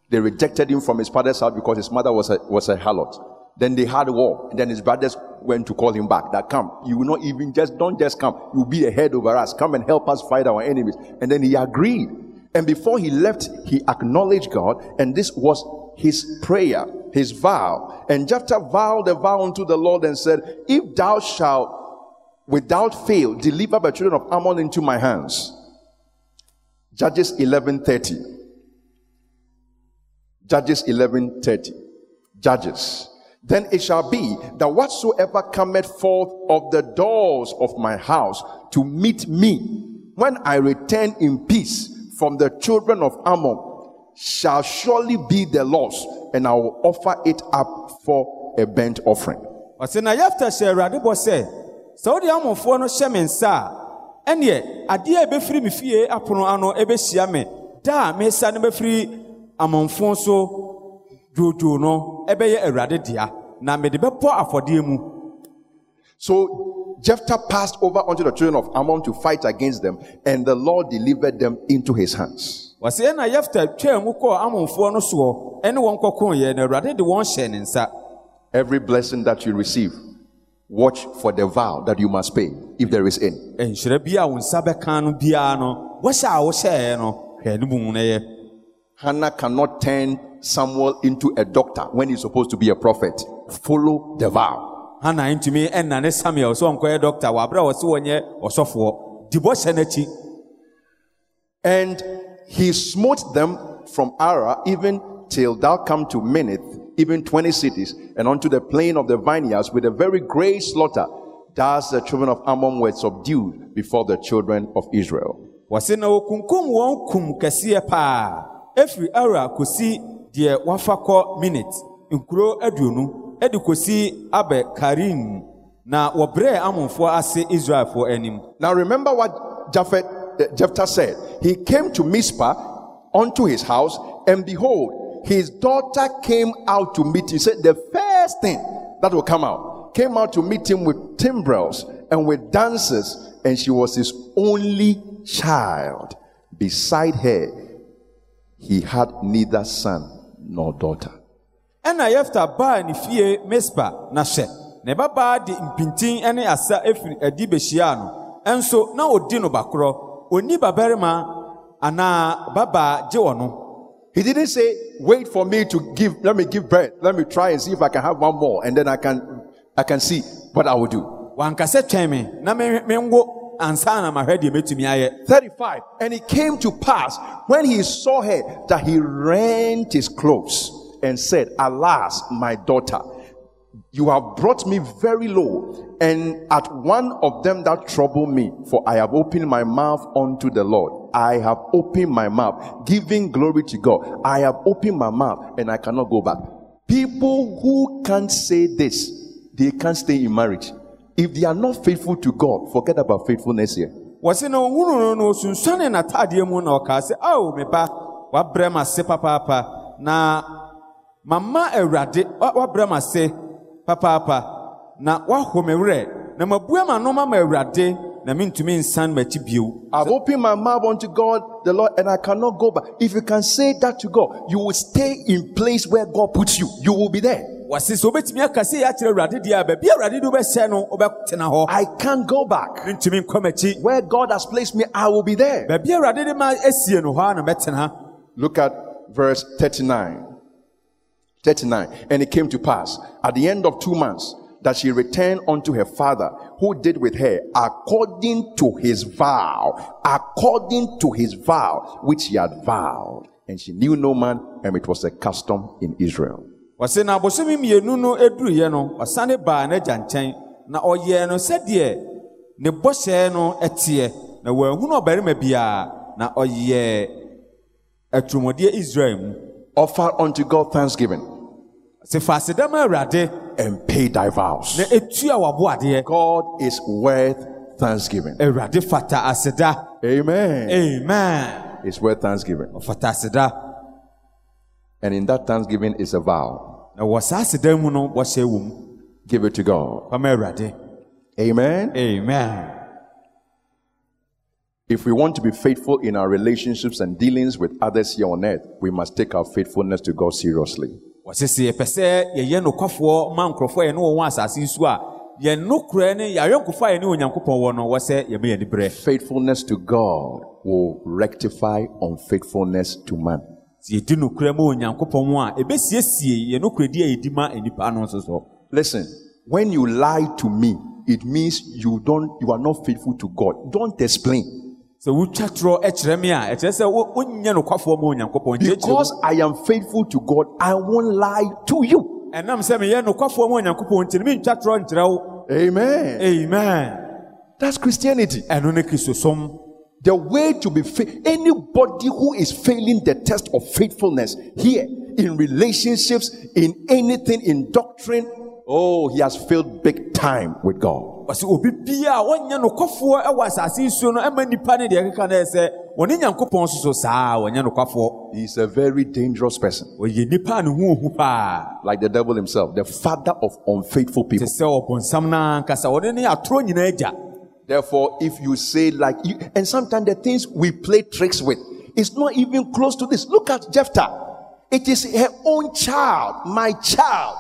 They rejected him from his father's house because his mother was a, was a harlot. Then they had a war. And then his brothers went to call him back. That come, you will not even just, don't just come. You'll be a head over us. Come and help us fight our enemies. And then he agreed. And before he left, he acknowledged God. And this was his prayer, his vow. And Jephthah vowed a vow unto the Lord and said, If thou shalt without fail deliver the children of Ammon into my hands. Judges 11:30. Judges 11:30. Judges. Then it shall be that whatsoever cometh forth of the doors of my house to meet me, when I return in peace from the children of Ammon, shall surely be the loss, and I will offer it up for a burnt offering. ɔsɛ na yɛfta hyɛ awurade bɔ sɛ sɛ wode amonfoɔ no hyɛ me nsa a ɛneɛ adeɛ a ɛbɛfiri me fie apono ano ɛbɛhyia me da a mesa no bɛfiri amonfo so dwoodwoo no ɛbɛyɛ awurade dea na mede bɛbɔ afɔdeɛ mu So Jephthah passed over unto the children of Ammon to fight against them, and the Lord delivered them into his hands. wɔsɛ na yɛfta twaa mu kɔɔ amonfoɔ no soɔ ɛne wɔn kɔkoeɛ na awurade de wɔn hyɛ ne nsa Every blessing that you receive, watch for the vow that you must pay, if there is any. nhyira bi a wo nsa bɛka no biara no wɔhyɛ a wohyɛeɛ no hwɛ no mu no yɛ Hannah cannot turn Samuel into a doctor when he's supposed to be a prophet. Follow the vow. Hana ntumi ɛnna ne samuel sɛ ɔnkɔyɛ dɔkta wɔ aberɛ a wɔse wɔnyɛ ɔsɔfoɔ di bɔhyɛ n'akyi And he smote them from Ara even till thou come to Minnith, even 20 cities, and unto the plain of the vineyards with a very great slaughter. Thus the children of Ammon were subdued before the children of Israel. wɔse na wɔkunkum wɔn kum kɛseɛ paa ɛfiri ara kosi deɛ wafa kɔ minute nkuro aduonu kosi abɛ karim na wɔbrɛɛ amonfoɔ ase israelfoɔ anim Now remember what Japhet, uh, Jephthah said. He came to Mizpah unto his house, and behold, his daughter came out to meet him. He said the first thing that will come out came out to meet him with timbrels and with dances, and she was his only child. Beside her, he had neither son nor daughter. Ɛna yɛfta baa ne fie mispa na hwɛ ne babaa de mpintin ne asa efiri adi behyiaa no ɛnso na odi no bakorɔ onni babarima anaa babaa gye wɔ no He didn't say, wait for me to give, let me give birth. Let me try and see if I can have one more, and then I can I can see what I will do. wanka sɛ twɛn me na me- menwo ansa na mahwɛ deɛ ayɛ 35. And it came to pass when he saw her that he rent his clothes and said, Alas, my daughter, you have brought me very low, and at one of them that trouble me, for I have opened my mouth unto the Lord. I have opened my mouth, giving glory to God. I have opened my mouth, and I cannot go back. People who can't say this, they can't stay in marriage. If they are not faithful to God, forget about faithfulness here. ohunu no n'ataadeɛ mu na ba wabrɛ m ase papaapa na mama awurade wa- wabrɛ m ase papaapa na woahɔ me werɛ na mabua m'ano ma ma awurade na mentumi nsan m'akyi bio I've opened my mouth unto God, the Lord, and I cannot go back. If you can say that to God, you will stay in place where God puts you. You will be there. wɔse sɛ wobɛtumi aka sɛ yɛ akyerɛ awurade deɛ a baabi a awurade de wobɛhyɛ no wobɛtena hɔ I can't go back. mentumi nkɔ m'akyi Where God has placed me, I will be there. baabi a awurade de ma asie no hɔ a na mɛtena Look at verse 39. 39. And it came to pass at the end of two months that she returned unto her father, who did with her according to his vow, according to his vow, which he had vowed. And she knew no man, and it was a custom in Israel. wɔse na abosome mmienu no eduruiɛ no ɔsane baa n'agya nkyɛn na ɔyɛɛ no sɛdeɛ ne bɔhyɛ no teɛ na wɔanhunu ɔbarima biara na ɔyɛɛ atirimuɔdeɛ israel mu Offer unto God thanksgiving and pay thy vows. na etua w'aboadeɛ God is worth thanksgiving. awurade fata aseda Amen. amen It's worth thanksgiving. And in that thanksgiving is a vow. na wɔ saa aseda mu no wɔhyɛ wɔ Give it to God. Amen. amen If we want to be faithful in our relationships and dealings with others here on earth, we must take our faithfulness to God seriously. Wɔse sɛ yɛpɛ sɛ yɛyɛ nokwafoɔ ma nkurɔfoɔ a yɛne wɔn wɔ asase yi so a yɛn nokorɛ ne yɛayɔnkofoɔ a yɛne onyankopɔn wɔ no wɔ sɛ yɛma yɛni berɛ Faithfulness to God will rectify unfaithfulness to man. yɛdi nokorɛ ma onyankopɔn a ɛbɛsiesie yɛn nokorɛdi a yɛdi ma nnipa no nso so Listen, when you lie to me, it means you don't you are not faithful to God. Don't explain. Sɛ wotwa torɔ kyerɛ me a ɛkyerɛ sɛ wo- wonyɛ nokwafoɔ ma onyankopɔn Nkyerɛkyerɛ Because I am faithful to God, I won't lie to you. mu. ɛnam sɛ meyɛ nokwafoɔ ma onyankopɔn nti no mentwa torɔ nkyerɛ wo Amen. amen That's Christianity. ɛno ne kristosom The way to be fa- anybody who is failing the test of faithfulness here in relationships, in anything, in doctrine, oh, he has failed big time with God. ɔsɛ obi bia a wɔnyɛ nokwafoɔ wɔ asase yi so no ɛma nnipa no deɛ ɛkeka no ɛ sɛ wɔne nyankopɔn so so saa wɔnyɛ nokwafoɔ He's a very dangerous person, ɔyɛ nnipa a ne ho ohu paa like the devil himself, the father of unfaithful people. sɛ ɔbonsam no ankasa ɔne ne atorɔ nyinaa agya Therefore, if you say like you, and sometimes the things we play tricks with, it's not even close to this. Look at Jephthah. It is her own child, my child.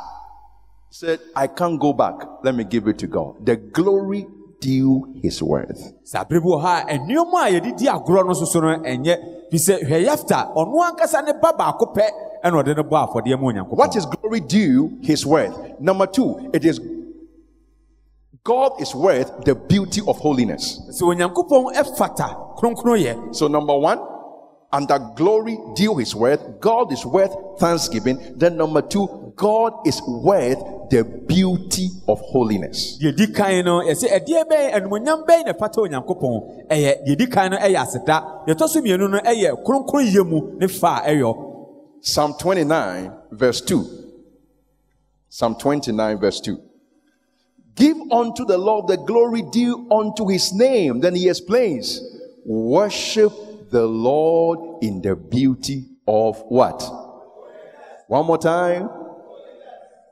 Said, I can't go back. Let me give it to God. The glory due his worth. sɛ abere bi wɔ hɔ a nneɛma a yɛde di agorɔ no soso no ɛnyɛ fi sɛ hwɛ yɛfta ɔno ankasa ne ba baako pɛ ɛna ɔde no bɔ afɔdeɛ ma onyankopɔn What is glory due his worth? Number two, it is God is worth the beauty of holiness. sɛ onyankopɔn ɛfata kronkroyɛ So, number one, under glory due his worth, God is worth thanksgiving. Then, number two, God is worth the beauty of holiness. deɛ di kan no yɛsɛ ɛdeɛ bɛyɛ animonyam bɛyɛ na ɛfata onyankopɔn ɛyɛ deɛ di kan no ɛyɛ aseda deɛ ɛtɔ so mmienu no ɛyɛ kronkroyɛ mu ne fa a ɛyɔ Psalm 29, verse 2. Psalm 29, verse 2. Give unto the Lord the glory due unto his name. Then he explains, worship the Lord in the beauty of what? One more time.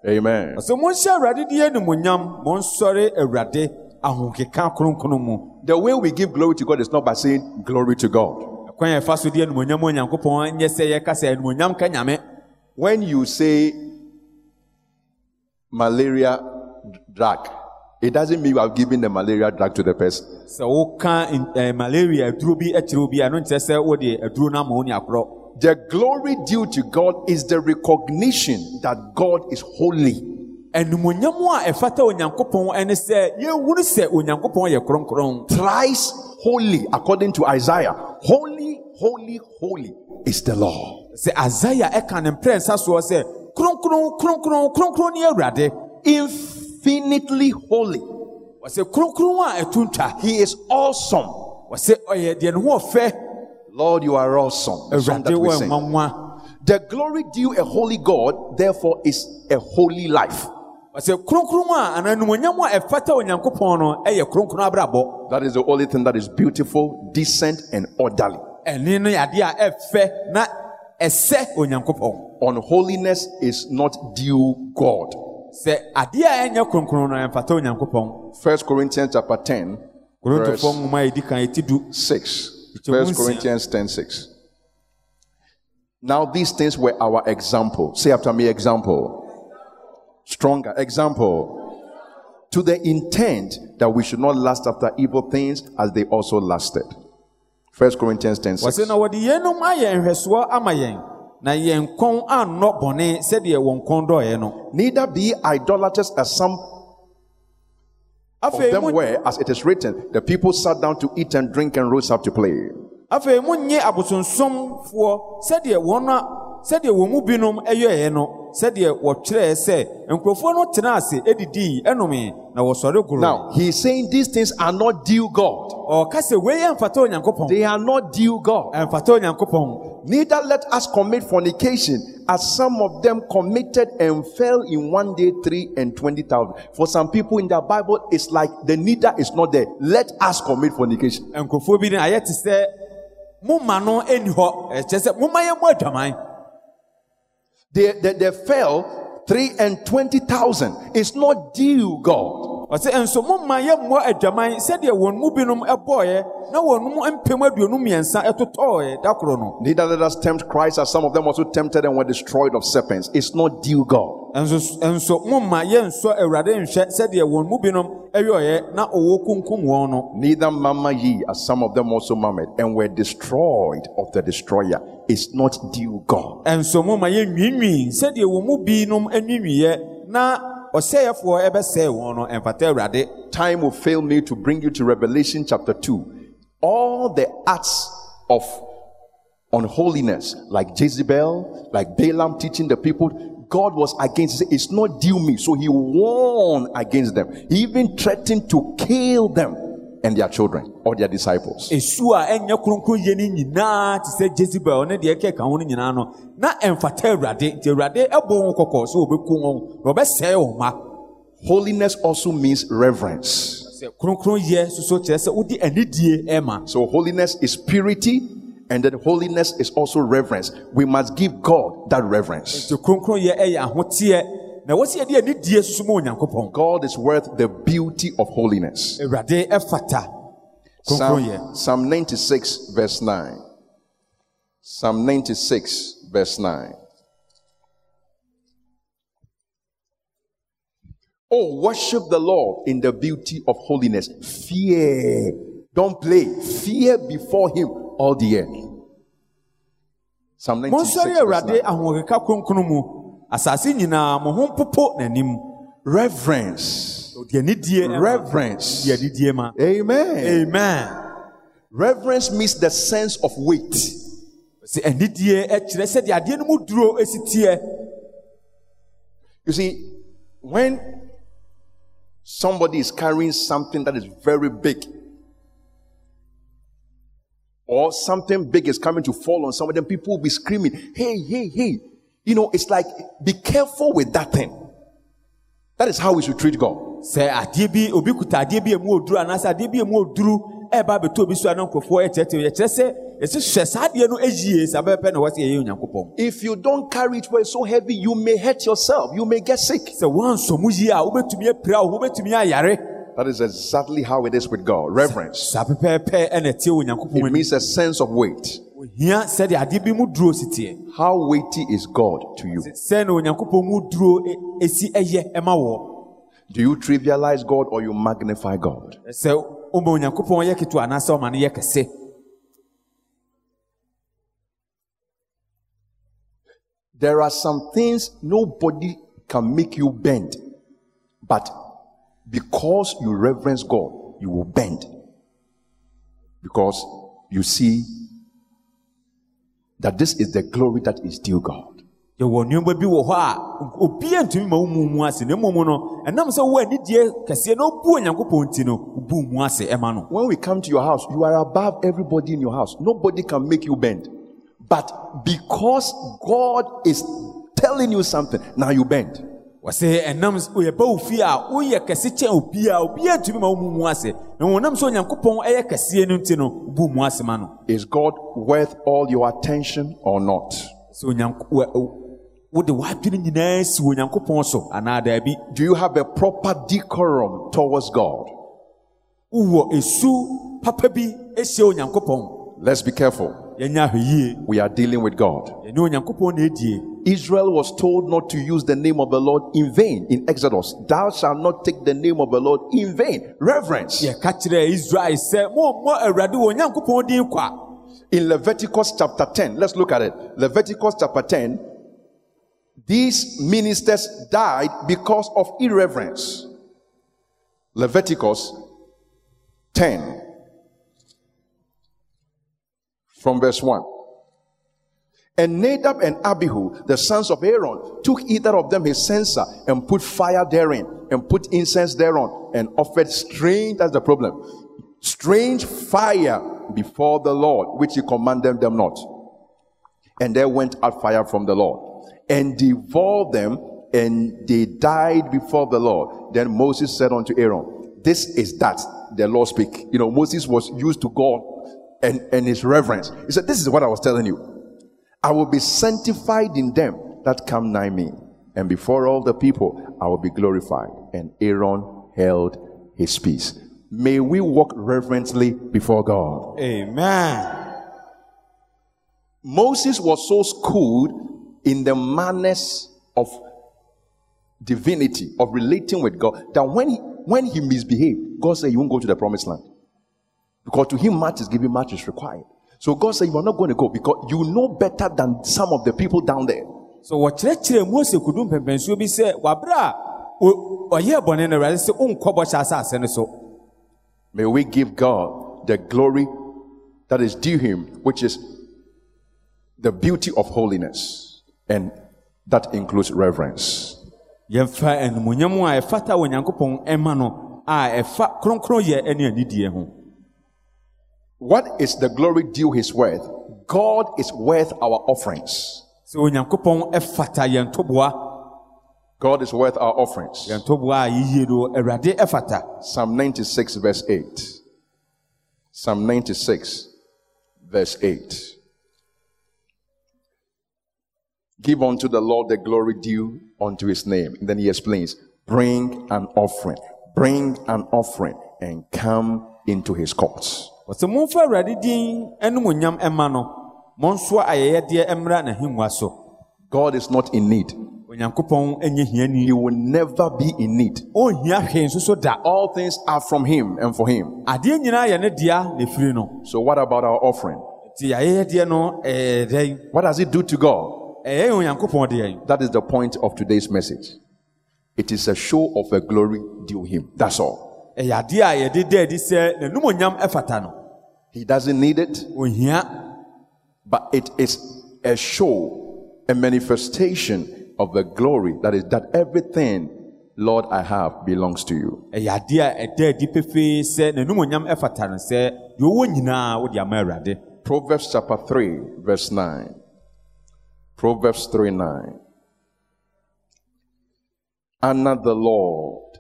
Amen. ɔsɛ monhyɛ awurade di animonyam monsɔre awurade ahokeka kronkron mu The way we give glory to God is not by saying glory to God. ɛkwan yɛ ɛfa so di animonyam onyankopɔn nyɛ sɛ yɛka sɛ animonyam ka nyame When you say malaria drug, it doesn't mean you are giving the malaria drug to the person. sɛ woka eh, malaria aduro bi kyerɛ obi a ɛno nkyerɛ sɛ wode aduro no ama wo ne akorɔ The glory due to God is the recognition that God is holy. animonyam a ɛfata onyankopɔn ɛne sɛ yɛhunu sɛ onyankopɔn yɛ kronkron Thrice holy, according to Isaiah. Holy, holy, holy is the Lord. sɛ asaia ɛka ne mprɛnsa soɔ sɛ kronkron kronkron kronkron awurade Infinitely holy. wɔsɛ kronkron a ɛto He is awesome. wɔsɛ ɔyɛ deɛ ne ho ɔfɛ Lord, you are awesome. The song that we sing. The glory due a holy God, therefore, is a holy life. wɔsɛ kronkron a anaa animonyam a ɛfata onyankopɔn no ɛyɛ kronkron abrabɔ That is the only thing that is beautiful, decent, and orderly. ɛne no yɛ adeɛ a ɛfɛ na ɛsɛ onyankopɔn Unholiness is not due God. sɛ adeɛ a ɛnyɛ kronkron no ɛmfata onyankopɔn First Corinthians chapter 10, verse korintofoɔ nwoma a ɛdi kan ɛti du 6. It's a First Corinthians 10 6. Now these things were our example. Say after me, example. Stronger. Example. To the intent that we should not lust after evil things as they also lasted. First Corinthians 10 6. wɔsɛ na wɔde yɛnom ayɛ nhwɛsoɔ ama na yɛn kɔn annɔ bɔne sɛdeɛ wɔn kɔn dɔɔeɛ no Neither be idolaters as some of them were, as it is written, the people sat down to eat and drink and rose up to play. afei monnye abosonsomfoɔ sɛdeɛ wɔn a sɛdeɛ wɔn mu binom ɛyɛeɛ no sɛdeɛ wɔtwerɛɛ sɛ nkurɔfoɔ no tenaa ase ɛdidii ɛnomee na wɔsɔre goroe Now, he's saying these things are not due God. ɔka sɛ wei ɛmfata onyankopɔn They are not due God. ɛmfata onyankopɔn Neither let us commit fornication, as some of them committed and fell in one day three and twenty thousand. For some people in their Bible, it's like the neither is not there. Let us commit fornication. nkurɔfoɔ bi no ayɛ te sɛ moma no ɛnni hɔ ɛkyerɛ sɛ moma yɛ mmɔ adwaman They, they, they fell three and twenty thousand. It's not due God. ɔsɛ nso momma yɛmmɔ adwaman sɛdeɛ wɔn mu binom ɛbɔɔeɛ na wɔn mu mpem aduonu mmiɛnsa ɛtotɔɔeɛ da koro no Neither let us tempt Christ, as some of them also tempted and were destroyed of serpents. It's not due God. nso nso momma yɛnsɔ awurade nhwɛ sɛdeɛ wɔn mu binom ɛyɛɔeɛ na ɔwɔ kunkum wɔn no Neither murmur ye, as some of them also murmured, and were destroyed of the destroyer. It's not due God. and nso momma yɛnwiinwii sɛdeɛ wɔn mu binom anwiinwiiɛ na ɔsɛeɛfoɔ ɛbɛsɛe wɔn no ɛmfata awurade Time will fail me to bring you to Revelation chapter 2. All the acts of unholiness, like Jezebel, like Balaam teaching the people, God was against. It's not due me. So he warned against them. He even threatened to kill them and their children or their disciples. esu a ɛnyɛ kronkron yɛ no nyinaa te sɛ jezebel ne deɛ ɛkeka ho no nyinaa no na ɛmfata awurade nti awurade ɛbɔ wɔn kɔkɔ sɛ wɔbɛku wɔn na ɔbɛsɛe wɔn ma Holiness also means reverence. sɛ kronkron yɛ soso kyerɛ sɛ wode anidie ɛma So holiness is purity, and then holiness is also reverence. We must give God that reverence. Nti kronkron yɛ ɛyɛ ahoteɛ na wɔsi yɛde anidie soso ma onyankopɔn God is worth the beauty of holiness. awurade ɛfata kronkron yɛ Psalm, Psalm 96, verse 9. Psalm 96, verse 9. Oh, worship the Lord in the beauty of holiness. Fear. Don't play. Fear before Him all the earth. Psalm 96, verse 9. Ahoɔkeka kronkron mu asase nyinaa mo ho mpopo n'anim Reverence. ɔde anidie ɛma Reverence. de anidie ma Amen. amen Reverence means the sense of weight. sɛ anidie ɛkyerɛ sɛdeɛ adeɛ no mu duro esi teɛ You see, when somebody is carrying something that is very big, or something big is coming to fall on somebody, then people will be screaming, Hey, hey, hey. You know, it's like, be careful with that thing. That is how we should treat God. sɛ adeɛ bi obi kuta adeɛ bi a emu oduru anaasɛ adeɛ bi emu oduru ɛɛba abɛtɔ obi so a na nkurɔfoɔ ɛkyerɛkyerɛ yɛkyerɛ sɛ yɛsi hwɛ saa adeɛ no yie saa bɛpɛ na wɔsɛ yɛyɛ onyankopɔn If you don't carry it it's so heavy, you may hurt yourself. You may get sick. sɛ wɔansɔ mu yie a wobɛtumi apira wo wobɛtumi ayare That is exactly how it is with God. Reverence. saa pɛpɛɛpɛ ɛna ɛteɛ onyankopɔn It means a sense of weight. Ohia sɛdeɛ adeɛ bi mu duro si teɛ How weighty is God to you? sɛ na onyankopɔn mu duro esi ɛyɛ ɛma wɔ Do you trivialize God or you magnify God? sɛ woma onyankopɔn yɛ ketewa anaasɛ ɔma no yɛ kɛse There are some things nobody can make you bend, but because you reverence God, you will bend. Because you see that this is the glory that is due God. yɛwɔ nneɛma bi wɔ hɔ a obiara ntumi ma wo mu mu ase na mmom no ɛnam sɛ wo anidie kɛseɛ na obu onyankopɔn nti no wobu mu ase ɛma no When we come to your house, you are above everybody in your house. Nobody can make you bend. But because God is telling you something, now you bend. Wɔsɛ ɛnam yɛba wo fie a woyɛ kɛse kyɛn obiara obiara ntumi ma wo mu mu ase na wɔnam sɛ onyankopɔn ɛyɛ kɛseɛ no nti no wobu mu ase ma no Is God worth all your attention or not? sɛ onyanko wo- wode w'adwene nyinaa si onyankopɔn so anaa daabi Do you have a proper decorum towards God? wowɔ esu papa bi ahyia onyankopɔn Let's be careful. ahwɛ yie We are dealing with God. yɛne onyankopɔn na ɛdie Israel was told not to use the name of the Lord in vain in Exodus. Thou shalt not take the name of the Lord in vain. Reverence. yɛka kyerɛ israel sɛ eh, mommɔ awurade eh, wɔ onyankopɔn din kwa In Leviticus chapter 10, let's look at it. Leviticus chapter 10, these ministers died because of irreverence. Leviticus 10, from verse 1. And Nadab and Abihu, the sons of Aaron, took either of them his censer and put fire therein and put incense thereon and offered strange, that's the problem, strange fire before the Lord, which he commanded them not. And there went out fire from the Lord and devoured them, and they died before the Lord. Then Moses said unto Aaron, This is that the Lord speak. You know, Moses was used to God and, and his reverence. He said, This is what I was telling you. I will be sanctified in them that come nigh me, and before all the people I will be glorified. And Aaron held his peace. May we walk reverently before God. amen Moses was so schooled in the manners of divinity, of relating with God, that when he, when he misbehaved, God said, You won't go to the promised land. Because to him, much is given, much is required. So God said, You are not going to go because you know better than some of the people down there. so wɔkyerɛkyerɛ mose kudu mpɛmpɛnsuo bi sɛ wabrɛ a o- ɔyɛɛ bɔne no awurade sɛ wonkɔ bɔhyɛ asase no so May we give God the glory that is due him, which is the beauty of holiness. And that includes reverence. yɛmfa a ɛfata wɔ onyankopɔn ɛma no a ɛfa kronkronyɛ ne anidie ho What is the glory due his worth? God is worth our offerings. sɛ onyankopɔn ɛfata yɛn toboa God is worth our offerings. yɛn toboa a yiyie no awurade ɛfata Psalm 96, verse 8. Psalm 96, verse 8. Give unto the Lord the glory due unto his name. And then he explains bring an offering, bring an offering, and come into his courts. Wɔsɛ momfa awurade din animonyam ɛma no monsoa ayɛyɛdeɛ mmra n'ahengua so God is not in need. onyankopɔn ɛnyɛ hiani He will never be in need. ɔnhia hwee nso so da All things are from him and for him. adeɛ nyinaa yɛ ne dea na ɛfiri no So what about our offering? nti ayɛyɛdeɛ no ɛyɛ dɛn What does it do to God? ɛyɛ onyankopɔn deɛ That is the point of today's message. It is a show of a glory due him. That's all. ɛyɛ adeɛ a yɛde da adi sɛ n'anumonyam ɛfata no He doesn't need it, but it is a show, a manifestation of the glory that is that everything, Lord, I have belongs to you. ɛyɛ adeɛ a ɛda adi pefee sɛ n'anumonyam ɛfata no sɛ deɛ ɔwɔ nyinaa wode ama awurade Proverbs chapter 3, verse 9. Proverbs 3 9. Honor the Lord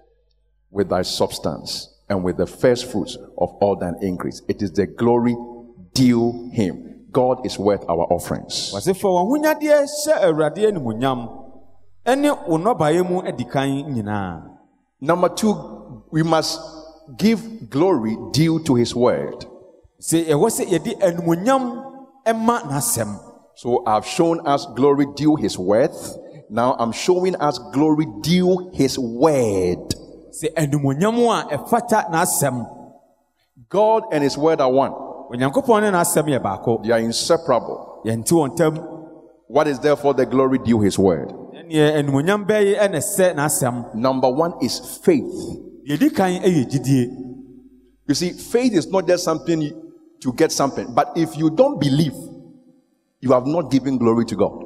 with thy substance and with the first fruits of all thine increase. It is the glory due him. God is worth our offerings. wɔse fa w'ahonyadeɛ hyɛ awurade animuonyam ɛne wo nnɔbaeɛ mu adi kan nyinaa Number two, we must give glory due to his word. sɛ ɛwɔ sɛ yɛde animuonyam ɛma n'asɛm So I've shown us glory due his worth. Now I'm showing us glory due his word. Sɛ animuonyam a ɛfata n'asɛm God and his word are one. onyankopɔn ne n'asɛm yɛ baako They are inseparable. yɛnte wɔn ntam What is therefore the glory due his word? ɛneɛ animuonyam bɛyɛ ɛna ɛsɛ n'asɛm Number one is faith. yɛdi kan yɛ gyidie You see, faith is not just something to get something, but if you don't believe, you have not given glory to God.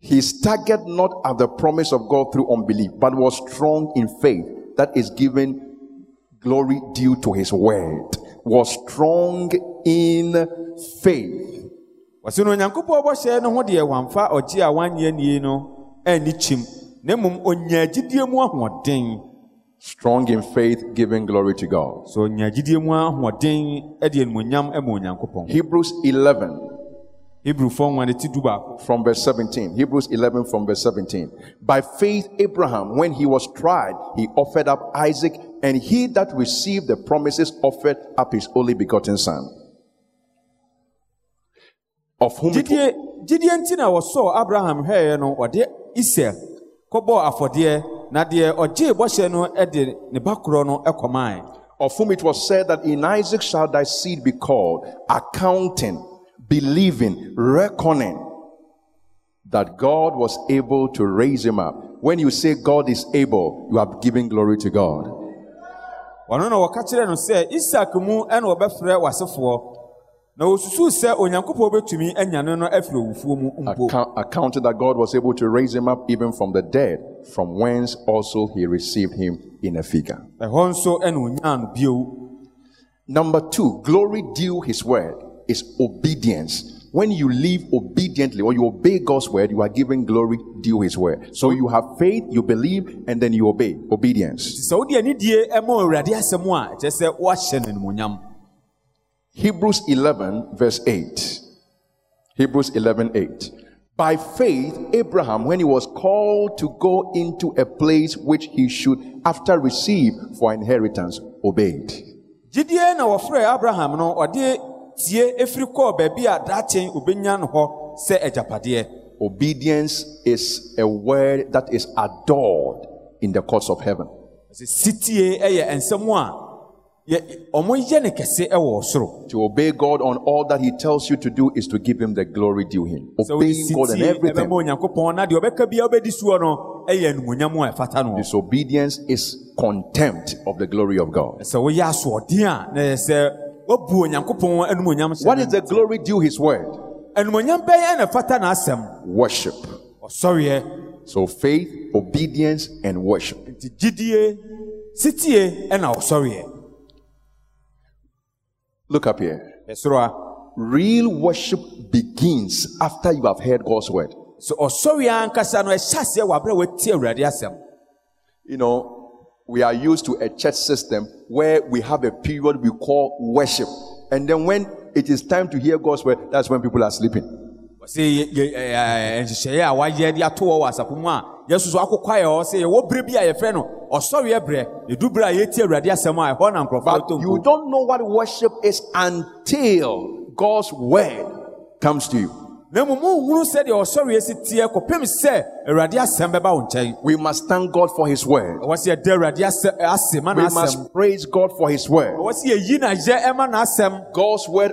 He staggered not at the promise of God through unbelief, but was strong in faith that is given glory due to his word. Was strong in faith. wɔse no onyankopɔn bɔhyɛ no ho deɛ wamfa ɔgye a wanyɛ nie no anni kyim na mmom onyaa gyidie mu ahoɔden Strong in faith, giving glory to God. so onyaa gyidie mu ahoɔden de animuonyam ma onyankopɔn Hebrews 11 hebrifoɔ nwoma ne ti du baako from verse 17. Hebrews 11 from verse 17. By faith, Abraham, when he was tried, he offered up Isaac, and he that received the promises offered up his only begotten son. Of whom gyidie gyidie nti na wɔsɔɔ abraham hwɛeɛ no ɔde isak kɔbɔɔ afɔdeɛ na deɛ ɔgyee bɔhyɛ no de ne ba korɔ no of whom it was said that in Isaac shall thy seed be called, accounting, believing, reckoning that God was able to raise him up. When you say God is able, you are giving glory to God. ɔno na wɔka kyerɛ no sɛ isak mu ɛna wɔbɛfrɛ w'asefoɔ na osusuu sɛ onyankopɔn bɛtumi anyane no afiri owufuo mu mpo Account, accounting that God was able to raise him up even from the dead, from whence also he received him in a figure. ɛhɔ nso ɛna onyaa no bio Number two, glory due his word is obedience. When you live obediently or you obey God's word, you are giving glory due his word. So you have faith, you believe, and then you obey. Obedience. sɛ wode anidie ɛma awurade asɛm a ɛkyerɛ sɛ woahyɛ no animonyam Hebrews 11, verse 8. Hebrews 11, 8. By faith, Abraham, when he was called to go into a place which he should after receive for inheritance, obeyed. na wɔfrɛɛ abraham no ɔde tie efiri kɔɔ baabi a obenya no hɔ sɛ agyapadeɛ Obedience is a word that is adored in the courts of heaven. Sitie ɛyɛ nsɛm a yɛ- ɔmo yɛ ne kɛse ɛwɔ ɔsoro To obey God on all that He tells you to do is to give Him the glory due Him. Obeying God in everything. ɛbɛma onyankopɔn na deɛ ɔbɛka bia wobɛdi soɔ no ɛyɛ animonyam a ɛfata no Disobedience is contempt of the glory of God. Sɛ woyɛ asoɔden a na ɛyɛ sɛ woabu onyankopɔn animonyam hyɛ What no the glory due His word? animonyam bɛyɛ na ɛfata n'asɛm Worship. So faith, obedience, and worship. nti gyidie sitie ɛna ɔsɔreɛ Look up here. Real worship begins after you have heard God's word. sɛ ɔsɔreɛ ankasa no ɛhyɛ aseɛ wɔ aberɛ a watie awurade asɛm You know, we are used to a church system where we have a period we call worship. And then when it is time to hear God's word, that's when people are sleeping. sɛ yɛ- yɛ- ɛ- ɛ- nhyehyɛeɛ a wayɛ de ato hɔ wɔ asafo mu a yɛsusu akokwa yɛ hɔ sɛ yɛwɔ berɛ bi a yɛfrɛ no ɔsɔreɛ berɛ yɛdu berɛ a yɛtie awurade asɛm a ɛhɔ na nkurɔfoɔ But tɔ you don't know what worship is until God's word comes to you. na mmom wohunu sɛdeɛ ɔsɔreɛ si teɛ kɔpem sɛ awurade asɛm bɛba wo nkyɛn We must thank God for His word. ɛwɔ sɛ yɛda awurade asɛ- eh, ase ma We must praise God for His word. ɛwɔ sɛ yɛyi n'ahyɛ ɛma n'asɛm God's word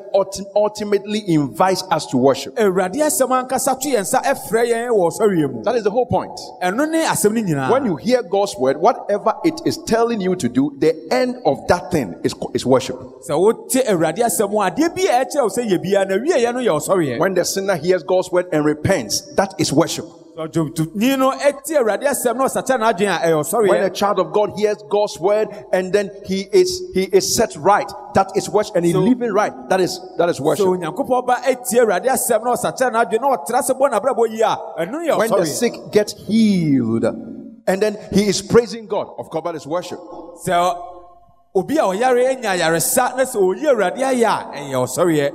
ultimately invites us to worship. awurade asɛm ankasa to yɛn nsa ɛfrɛ yɛn wɔ ɔsɔreɛ mu That is the whole point. ɛno ne asɛm no nyinaa When you hear God's word, whatever it is telling you to do, the end of that thing is, is worship. sɛ wote awurade asɛm mu a, adeɛ bi a ɛkyerɛ wo sɛ yɛ biara na wieɛ no yɛ ɔsɔreɛ When the sinner hears God's word and repents, that is worship. Ɔdwomtoni no ɛte awurade asɛm na ɔsakya n'adwene a ɛyɛ When a child of God hears God's word and then he is he is set right, that is worship, and he So- living right. That is that is worship. onyankopɔn ba ɛtie awurade asɛm na ɔsakya n'adwene na ɔtra sɛ bɔ n'abrabɔ yie a ɛno yɛ When the sick get healed, and then he is praising God. Of course, that is worship. sɛ obi a ɔyare anya ayaresa na sɛ ɔyi awurade ayɛ a ɛyɛ ɔsɔreɛ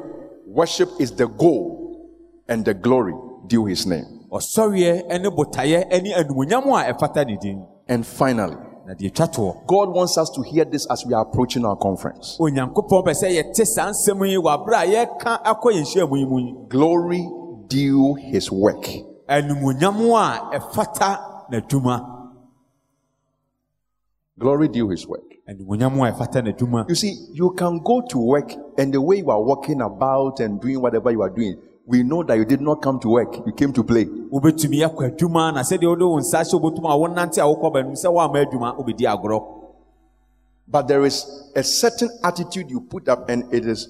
Worship is the goal and the glory due his name. Ɔsɔreɛ ne botaeɛ ne animonyam a ɛfata ne din And finally, na deɛ twa toɔ God wants us to hear this as we are approaching our conference. onyankopɔn pɛ sɛ yɛte saa nsɛm yi wɔ aberɛ a yɛka akɔ yɛn nhyiamu yi mu yi Glory due his work. animonyam a ɛfata n'adwuma Glory due his work. animonyam a ɛfata n'adwuma You see, you can go to work and the way you are walking about and doing whatever you are doing, we know that you did not come to work, you came to play. wobɛtumi akɔ adwuma na sɛdeɛ wode wo nsa hyɛ wobɛtum a wonante a wokɔ baanim sɛ woama adwuma wobɛdi agorɔ. But there is a certain attitude you put up, and it is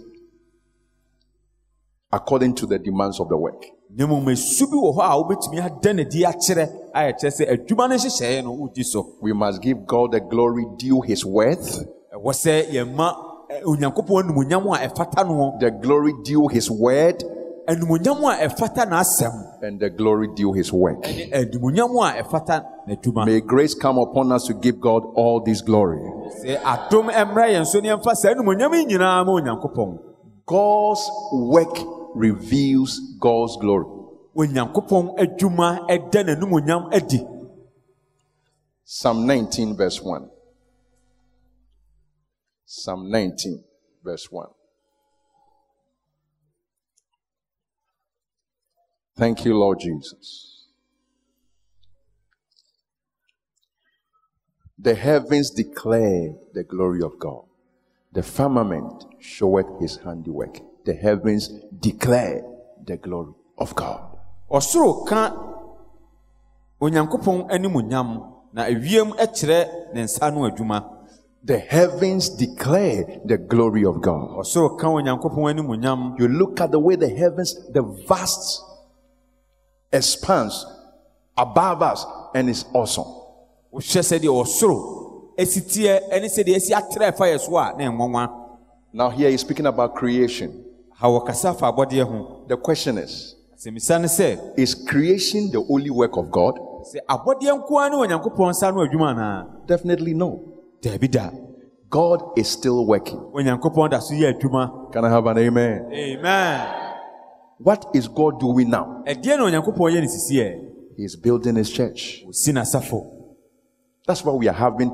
according to the demands of the work. na mmom esu bi wɔ hɔ a wobɛtumi ada ne di akyerɛ a yɛkyerɛ sɛ adwuma no nhyehyɛeɛ no wodi so. We must give God the glory due his worth, ɛwɔ sɛ yɛma eh, onyankopɔn animonyam a ɛfata no the glory due his word, animonyam a ɛfata n'asɛm and the glory due his work. ne animonyam a ɛfata n'adwuma May grace come upon us to give God all this glory. sɛ adom mmra yɛn so ne yɛmfa saa animonyam yi nyinaa ma onyankopɔn God's work reveals God's glory. onyankopɔn adwuma ɛda n'animonyam adi Psalm 19, verse 1. Psalm 19, verse 1. Thank you, Lord Jesus. The heavens declare the glory of God. The firmament showeth his handiwork. The heavens declare the glory of God. ɔsoro ka onyankopɔn animonyam na ewiem kyerɛ ne nsa no adwuma The heavens declare the glory of God. ɔsoro ka onyankopɔn animonyam You look at the way the heavens, the vast expanse above us, and it's awesome. wohwɛ sɛdeɛ ɔsoro asi teɛ ne sɛdeɛ asi atrɛ fa yɛ so a na ɛnwanwa Now, here he's speaking about creation. ha wɔkasa fa abɔdeɛ ho The question is asɛmisa ne sɛ Is creation the only work of God? sɛ abɔdeɛ nko ara ne onyankopɔn nsa no adwuma anaa Definitely no. daabi da God is still working. onyankopɔn da so yɛ adwuma Can I have an amen? amen What is God doing now? ɛdeɛ na onyankopɔn yɛ ne sisiɛ He's building his church. That's why we are having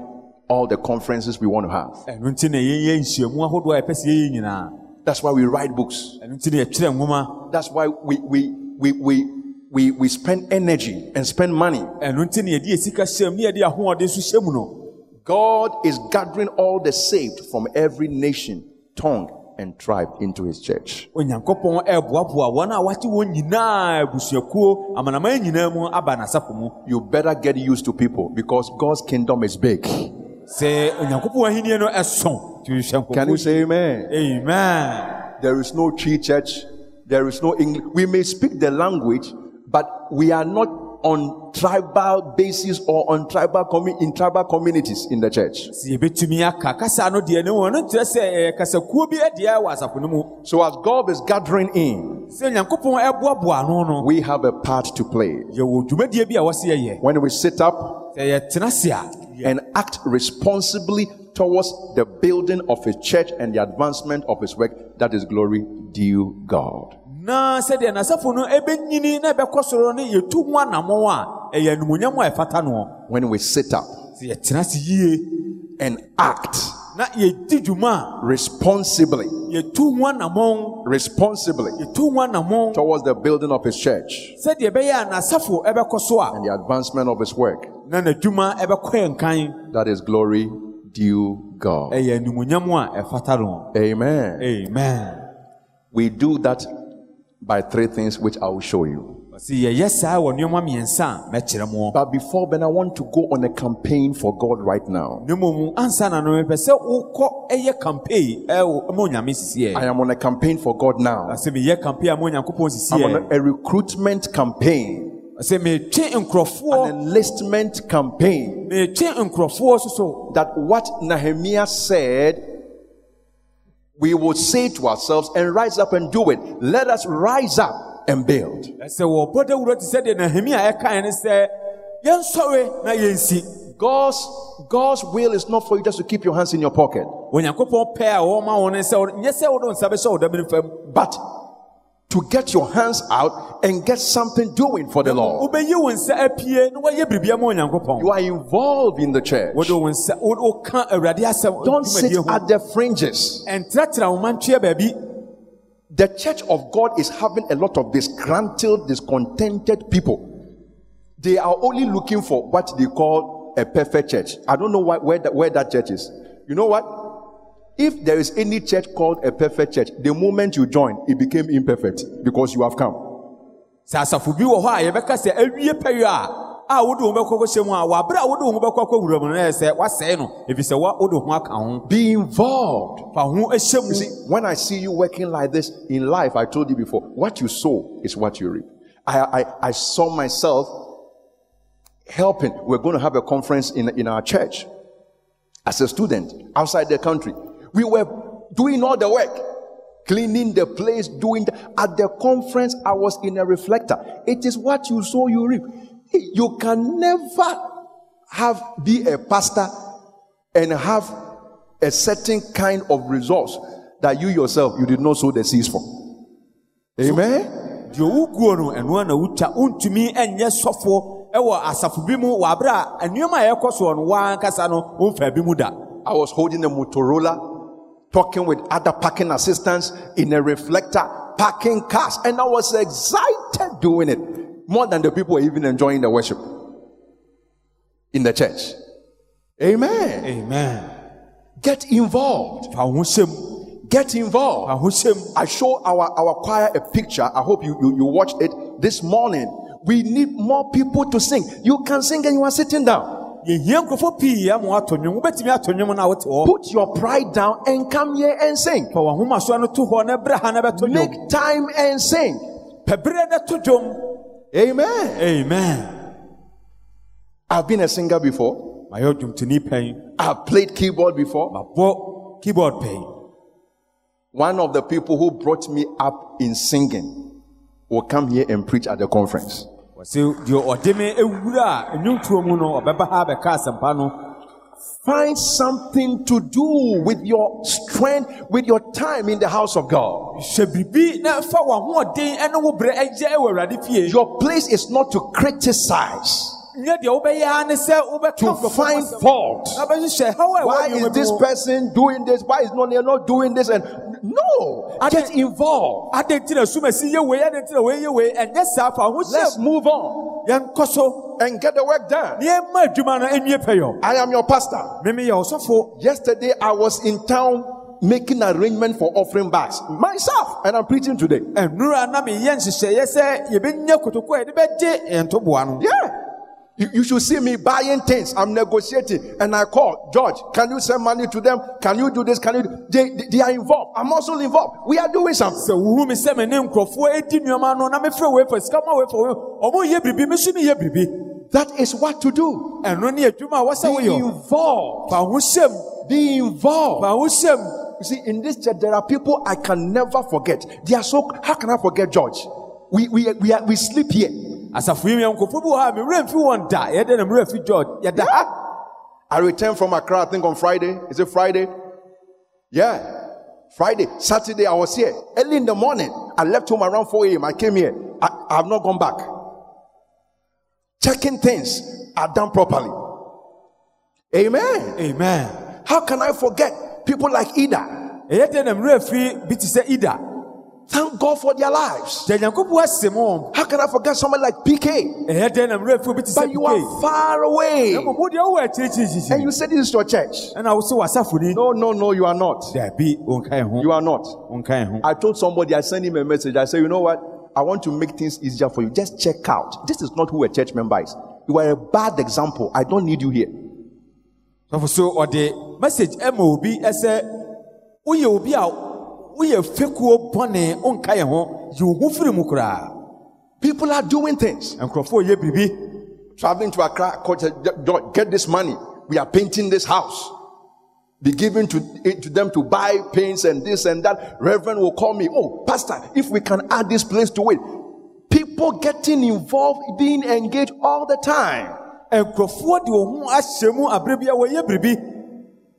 all the conferences we want to have. ɛno nti na yɛyɛ nhyiamu ahodoɔ a yɛpɛ sɛ yɛyɛ nyinaa That's why we write books. ɛno nti na yɛtwerɛ nwoma That's why we, we, we, we, we, we spend energy and spend money. ɛno nti na yɛde yɛ sika hyɛ mu ne yɛde ahoɔden nso hyɛ mu no God is gathering all the saved from every nation, tongue, and tribe into his church. onyankopɔn ɛreboaboa wɔn a wɔate wɔn nyinaa abusuakuo amanaman nyinaa mu aba n'asafo mu You better get used to people because God's kingdom is big. sɛ onyankopɔn ahenni no ɛso nti hwɛ Can you say amen? amen There is no tree church. There is no English. We may speak the language, but we are not on tribal basis or on tribal in tribal communities in the church. sɛ yɛbɛtumi aka kasa no deɛ ne wɔ no nkyerɛ sɛ ɛyɛ kasakuo bi adeɛ wɔ asafo no mu So as God is gathering in, sɛ onyankopɔn ɛboaboa ano no we have a part to play. yɛwɔ dwumadie bi a wɔse yɛyɛ When we sit up and act responsibly towards the building of his church and the advancement of his work, that is glory due God. Na sɛdeɛ n'asafo no na ɛbɛkɔ soro no yɛtu ho anammɔn a ɛyɛ a ɛfata noɔ When we sit up. Yɛtena se yie. And act. Na yɛdi dwuma responsibly, yɛtu ho anammɔn responsibly. Yɛtu ho anammɔn towards the building of his church. Sɛdeɛ ɛbɛyɛ a n'asafo ɛbɛkɔ so a and the advancement of his work. na n'adwuma ɛbɛkɔ yɛ nkan. That is glory due God. ɛyɛ a ɛfata no. Amen. amen. We do that by three things which I will show you. ɔsi yɛyɛ saa wɔ nneɛma mmiɛnsa a mɛkyerɛ mo But before then, I want to go on a campaign for God right now. ne mmom ansa na no mepɛ sɛ wokɔ ɛyɛ campaign ɛwɔ ma onyame I am on a campaign for God now. ɔsɛ meyɛ campaign a I'm on a, a recruitment campaign, metwe an enlistment campaign. metwe nkurɔfoɔ soso That what Nehemiah said, we will say to ourselves and rise up and do it. Let us rise up and build. ɛsɛ wɔbɔ dawuro te sɛ deɛ nehemia ɛkae ne sɛ yɛnsɔre na yɛnsi God's God's will is not for you just to keep your hands in your pocket, onyankopɔn pɛ a wɔma wo ne sɛ wo- nyɛ sɛ wode wo nsa bɛhyɛ wo dam no fam but to get your hands out and get something doing for the Lord. wobɛyi wo nsa apie na woayɛ biribia ma onyankopɔn You are involved in the church. wode wo nsa wo- woka awurade asɛm Don't sit at the fringes. ɛntratra wo mantwea baabi The church of God is having a lot of disgruntled, discontented people. They are only looking for what they call a perfect church. I don't know why, where, that, where that church is. You know what? If there is any church called a perfect church, the moment you join, it became imperfect because you have come. sɛ asafo bi wɔ hɔ a yɛbɛka sɛ awie pɛyɛ a a wode wo bɛkɔ kɔhyɛ mu a wɔaberɛ a wode wo ho bɛkɔ akɔwura mu no ɛyɛ sɛ woasɛe no ɛfiri sɛ wode ho aka ho Be involved. fa ho ahyɛ mu You see, when I see you working like this in life, I told you before, what you sow is what you reap. I, I, I saw myself helping. We're going to have a conference in, in our church as a student outside the country. We were doing all the work, cleaning the place, doing the, at the conference. I was in a reflector. It is what you sow, you reap. You can never have be a pastor and have a certain kind of resource that you yourself you did not sow the seeds for. Amen. deɛ woguo no ɛno a na wotwa wontumi ɛnyɛ sɔfoɔ ɛwɔ asafo bi mu wɔ aberɛ a nneɛma a ɛkɔ soɔ no woankasa no womfa bi mu da I was holding a Motorola, talking with other parking assistants in a reflector, parking cars, and I was excited doing it more than the people were even enjoying the worship in the church. Amen. amen Get involved. Get involved. fa ho hyɛ mu I show our, our choir a picture. I hope you, you, you watched it this morning. We need more people to sing. You can sing and you are sitting down. Yɛhia nkurɔfoɔ pii ama woato nnwom wobɛtumi ato nnwom no a wote hɔ Put your pride down and come here and sing. fa w'ahomasoa no to hɔ na brɛ ha na Make time and sing. pɛ berɛ na to dwom Amen. amen I've been a singer before. mayɛ dwomtoni pɛn I've played keyboard before. keyboard pɛn One of the people who brought me up in singing will come here and preach at the conference. Wɔse deɛ ɔde me awura a nnwontoɔ mu no ɔbɛba ha bɛka asɛmpa no Find something to do with your strength, with your time in the house of God. hyɛ biribi na fa w'ahoɔden ne wo berɛ ɛgya wɔ awurade fie Your place is not to criticize, nyɛ deɛ wobɛyɛ ara ne sɛ wobɛka to find fault. na bɛhyehyɛ haw a ɛwɔ Why is this person doing this? Why is not not doing this? And no, get involved. adɛn nti na sumasi yɛ wei adɛn nti na wei yɛ wei ɛnyɛ saa fa ho Let's move on and get the work done. na yɛmma adwuma no ɛnwie pɛyɔ I am your pastor. meme yɛ ɔsɔfo Yesterday I was in town making arrangement for offering bags myself, and I'm preaching today. ɛnura na meyɛ nhyehyɛeɛ sɛ yɛbɛnya kotoko a yɛde bɛgye ntoboa no Yeah. You, you should see me buying things. I'm negotiating. And I call, George, can you send money to them? Can you do this? Can you? Do? They, they, they are involved. I'm also involved. We are doing something. sɛ wohu me sɛ me ne nkurɔfoɔ ɛdi nnuɔma no na mefrɛ wei fa sika ma wei fa wei ɔmo yɛ biribi me so meyɛ biribi That is what to do. ɛno ne adwuma a wɔsɛ Be involved. fa ho hyɛm Be involved. fa ho hyɛm You see, in this church, there are people I can never forget. They are so, how can I forget George? We, we, we, are, we sleep here. Asafo yi nkurɔfoɔ bi wɔ ha mewerɛ mfi wɔn da yɛde ne mmerɛ fi george yɛda ha I returned from Accra, I think on Friday. Is it Friday? Yeah. Friday. Saturday, I was here. Early in the morning, I left home around 4 a.m. I came here. I, I have not gone back. Checking things are done properly. Amen. amen How can I forget people like Ida? I'm ready to say Ida. Thank God for their lives. gya nyankopɔn ase mu How can I forget someone like PK? ɛyɛ dɛn na mmerɛ afiri bi te sɛ But you are far away. And you say this is your church. ɛna wo sɛ w'asafo ni No, no, no, you are not. daabi wonka ɛ ho You are not. wonka ɛ ho I told somebody, I sent him a message. I said, you know what? I want to make things easier for you. Just check out. This is not who a church member is. You are a bad example. I don't need you here. so ɔde message ɛma obi ɛsɛ woyɛ obi a woyɛ fekuo bɔne wonka ɛ ho yi wo ho firi mu koraa People are doing things. nkurɔfoɔ yɛ biribi Traveling to Accra, coach, uh, get this money. We are painting this house. Be given to, it to them to buy paints and this and that. Reverend will call me. Oh, Pastor, if we can add this place to it. People getting involved, being engaged all the time. nkurɔfoɔ de wɔn ho ahyɛ mu abere bi a wɔyɛ biribi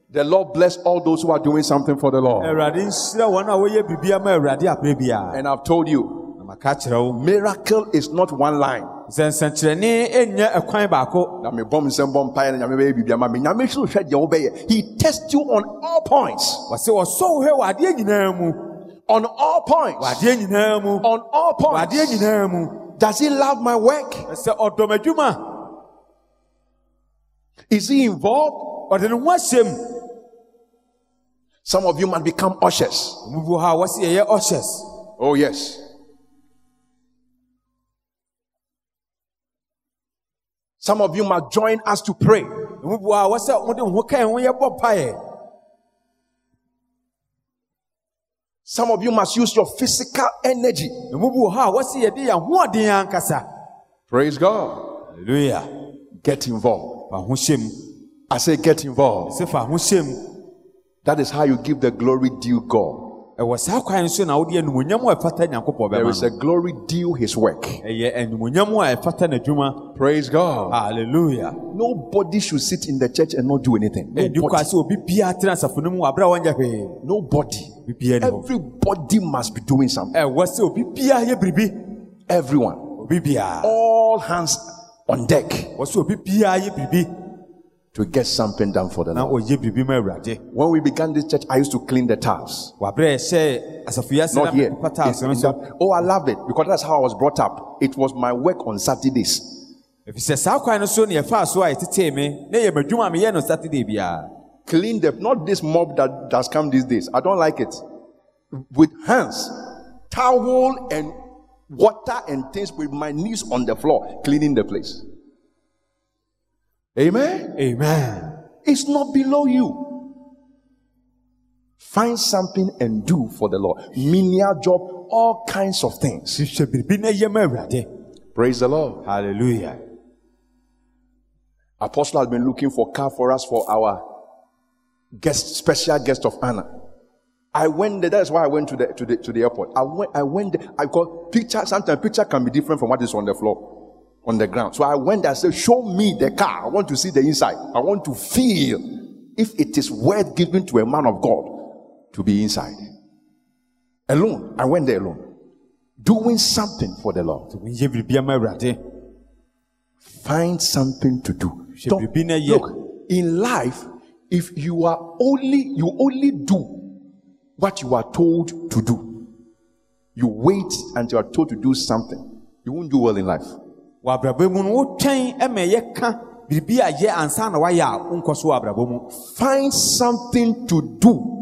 The Lord bless all those who are doing something for the Lord. awurade nhyira wɔn a wɔyɛ biribi ama awurade abere biara And I've told you, na maka kyerɛ wo miracle is not one line. sɛ nsɛnkyerɛnne ɛnyɛ ɛkwan baako Na me bom nsɛm bɔ mpaeɛ na nyame bɛyɛ biribi ama me. Nyame so hwɛ deɛ wobɛyɛ. He tests you on all points. wɔsɛ wɔsɔ wo hwɛ wɔ adeɛ nyinaa mu On all points. wɔ adeɛ nyinaa mu On all points. adeɛ nyinaa mu Does he love my work? sɛ ɔdɔm adwuma Is he involved? Ɔde ne ho ahyɛ Some of you might become ushers. ɔmo bi wɔ hɔ a wɔsi yɛyɛ ushers Oh, yes. Some of you might join us to pray. ɔmo bi wɔ hɔ a wɔsɛ ɔmo de ho kan ho yɛ bɔ mpaeɛ Some of you must use your physical energy. ɔmo bi wɔ hɔ a wɔsi yɛde yɛn ahoɔden ankasa Praise God. hallelujah Get involved. Fa ho hyɛ mu I say, get involved. sɛ fa ho hyɛ mu That is how you give the glory due God. ɛwɔ saa kwan so na wode animonyam a ɛfata nyankopɔn There is a glory due his work. ɛyɛ animonyam a ɛfata n'adwuma Praise God. hallelujah Nobody should sit in the church and not do anything. Nobody. sɛ obi biara tena asafo no mu wɔ aberɛ a wɔnyɛ hwee Nobody. obi biara ni hɔ Everybody must be doing something. ɛwɔ sɛ obi biara yɛ biribi Everyone. All hands on deck to get something done for the Lord. ɔyɛ biribi ma awurade When we began this church, I used to clean the towels. wɔ aberɛ a ɛhyɛ Not here. In- in so oh, I love it because that's how I was brought up. It was my work on Saturdays. ɛfiri sɛ saa kwan no so ne yɛfaa so a ɛtetee me na yɛ m'adwuma a meyɛ no saturday biara Clean the not this mob that has come these days. I don't like it. With hands, towel and water and things with my knees on the floor, cleaning the place. Amen. amen It's not below you. Find something and do for the Lord. Menial job, all kinds of things. hwehwɛ biribi na yɛ ma awurade Praise the Lord. hallelujah Apostle has been looking for car for us for our guest, special guest of honor. I went there. That's why I went to the to the to the airport. I went. I went. There, I got picture. Sometimes picture can be different from what is on the floor, on the ground. So I went there. I said, "Show me the car. I want to see the inside. I want to feel if it is worth giving to a man of God to be inside." Alone. I went there alone, doing something for the Lord. woyɛ biribi ama awurade Find something to do. Don't- biribi na yɛ. look, in life, if you are only you only do what you are told to do, you wait until you are told to do something, you won't do well in life. Wɔ abrabɔ mu no wotwɛn ma yɛka biribi a yɛ ansa na wayɛ a wonkɔ so wɔ abrabɔ mu Find something to do.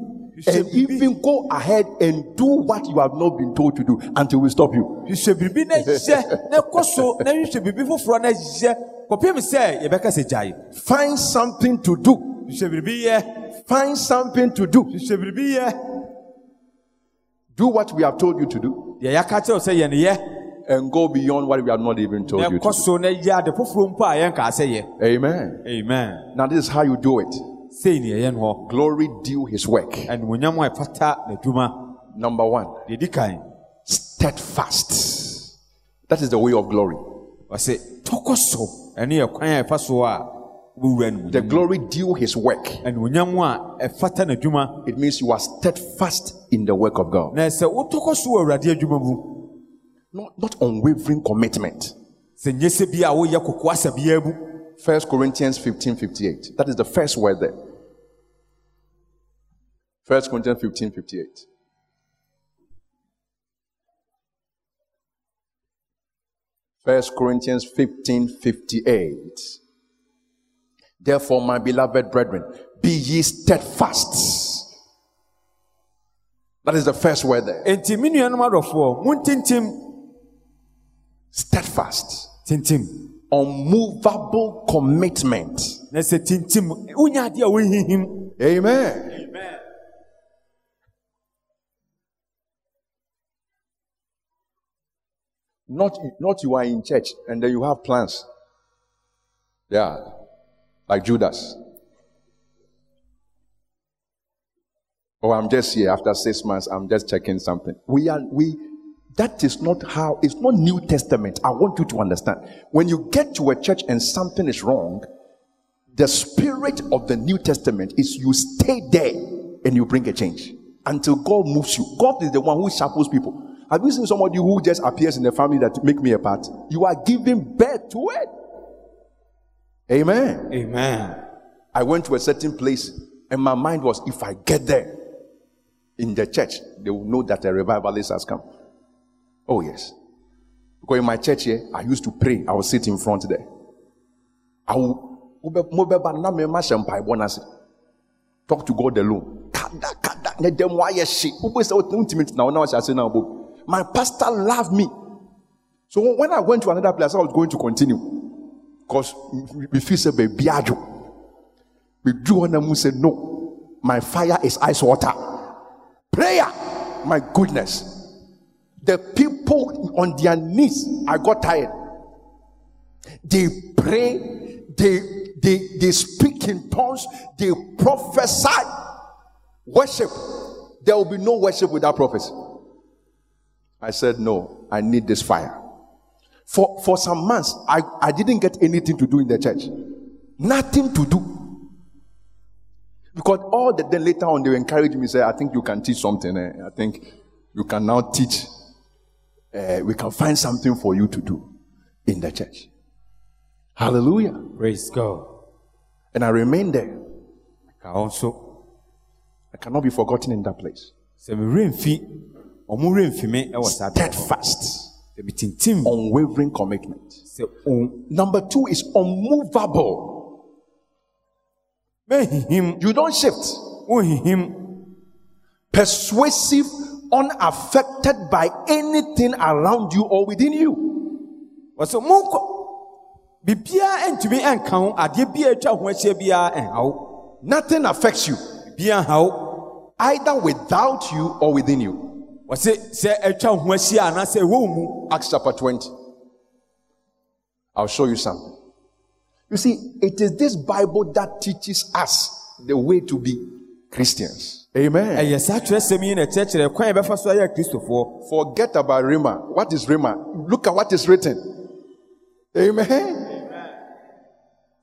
And even go ahead and do what you have not been told to do until we stop you. hwehwɛ biribi na yɛ na kɔ so na hwehwɛ biribi foforɔ na yɛ kɔpem sɛ yɛbɛka sɛ gyae Find something to do. hwehwɛ biribi yɛ Find something to do. hwehwɛ biribi yɛ Do what we have told you to do deɛ yɛaka kyerɛw sɛ yɛ yɛ and go beyond what we have not even told you to do. so na yɛ ade foforɔ mpo a yɛnkaa Amen. amen Now, this is how you do it. sei ne yɛyɛ Glory due his work. animonyam a ɛfata n'adwuma Number one, steadfast. That is the way of glory. ɔse tɔkɔ so ɛne yɛ kwan a ɛfa so a wobɛwura The glory due his work. animonyam a ɛfata n'adwuma It means you are steadfast in the work of God. Not, not unwavering commitment. First Corinthians 15 58. That is the first word there. First Corinthians 15 58. First Corinthians 15 58. Therefore, my beloved brethren, be ye steadfast. That is the first word there. enti me nuanom adɔfoɔ montintim Steadfast. tintim Unmovable commitment. na sɛ tintim wonya adeɛ a wohihim Amen. Not, not you are in church and then you have plans. Yeah. Like Judas. Oh, I'm just here after six months. I'm just checking something. We are, we, that is not how, it's not New Testament. I want you to understand. When you get to a church and something is wrong, the spirit of the New Testament is you stay there and you bring a change until God moves you. God is the one who sharpens people. Have you seen somebody who just appears in the family that make me a part? You are giving birth to it. Amen. amen I went to a certain place and my mind was if I get there in the church, they will know that a revivalist has come. Oh, yes. Because in my church here, I used to pray. I would sit in front there. I no talk to God alone. My pastor loved me. So when I went to another place, I was going to continue. Because we feel say baby. We drew on who said, No, my fire is ice water. Prayer, my goodness. The people on their knees, I got tired. They pray, they they they speak in tongues, they prophesy, worship. There will be no worship without prophecy. I said, No, I need this fire. For for some months, I, I didn't get anything to do in the church. Nothing to do. Because all the then later on they encouraged me, say, I think you can teach something. eh? I think you can now teach. Uh, we can find something for you to do in the church. Hallelujah. praise god And I remain there. I nso I cannot be forgotten in that place. sɛ mewerɛ mfi ɔmo werɛ mfi me ɛwɔ saa. Steadfast, unwavering commitment. Number two is unmovable. You don't shift. Persuasive, unaffected by anything around you or within you. wɔsɛ monkɔ biribiara ntumi ɛnka ho adeɛ biara atwa ho ahyia biara ɛnha wo Nothing affects you, biribiara nha wo either without you or within you. wɔsɛ sɛ atwa ho ahyia anaasɛ ɛwɔ wo mu Acts chapter 20. I'll show you something. You see, it is this Bible that teaches us the way to be Christians. Amen. ɛyɛ saa kyerɛsɛm yi na ɛkyerɛkyerɛ kwan a yɛbɛfa so ayɛ akristofoɔ Forget about Rhema. What is Rhema? Look at what is written. Amen.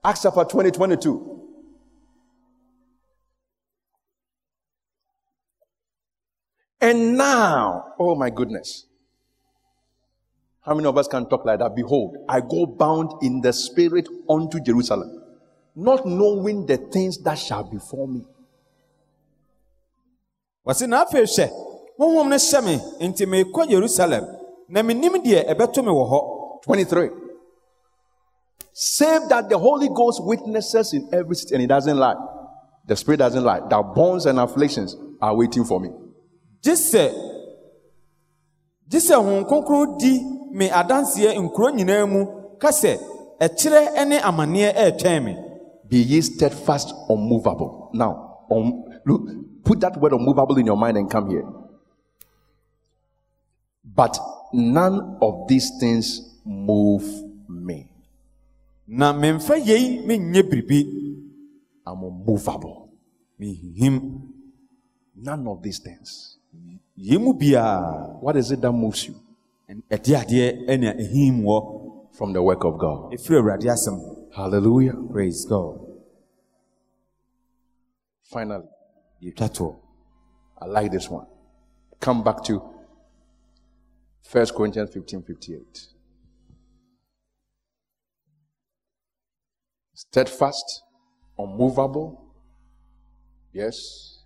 Acts chapter 20, 22. And now, oh my goodness. How many of us can talk like that? Behold, I go bound in the spirit unto Jerusalem, not knowing the things that shall befall me. Wɔse na afei hwɛ honhom no hyɛ me enti merekɔ yerusalem na menim deɛ ɛbɛto me wɔ hɔ 23. Save that the Holy Ghost witnesses in every city, and it doesn't lie. The Spirit doesn't lie. That bonds and afflictions are waiting for me. gye sɛ gye sɛ honhom kronkron di me adanseɛ nkuro nyinaa mu ka sɛ ɛkyerɛ ne amanneɛ ɛretwɛn me Be ye steadfast, unmovable. Now, um, look, put that word unmovable in your mind and come here. But none of these things move me. na memfa yei biribi I'm unmovable. mehihim None of these things. What is it that moves you ɛde adeɛ ɛna ɛhim wɔ from the work of God? ɛfiri awurade asɛm Hallelujah. praise god Finally, yɛtwa toɔ I like this one. Come back to 1 Corinthians 15 58. Steadfast, unmovable, yes,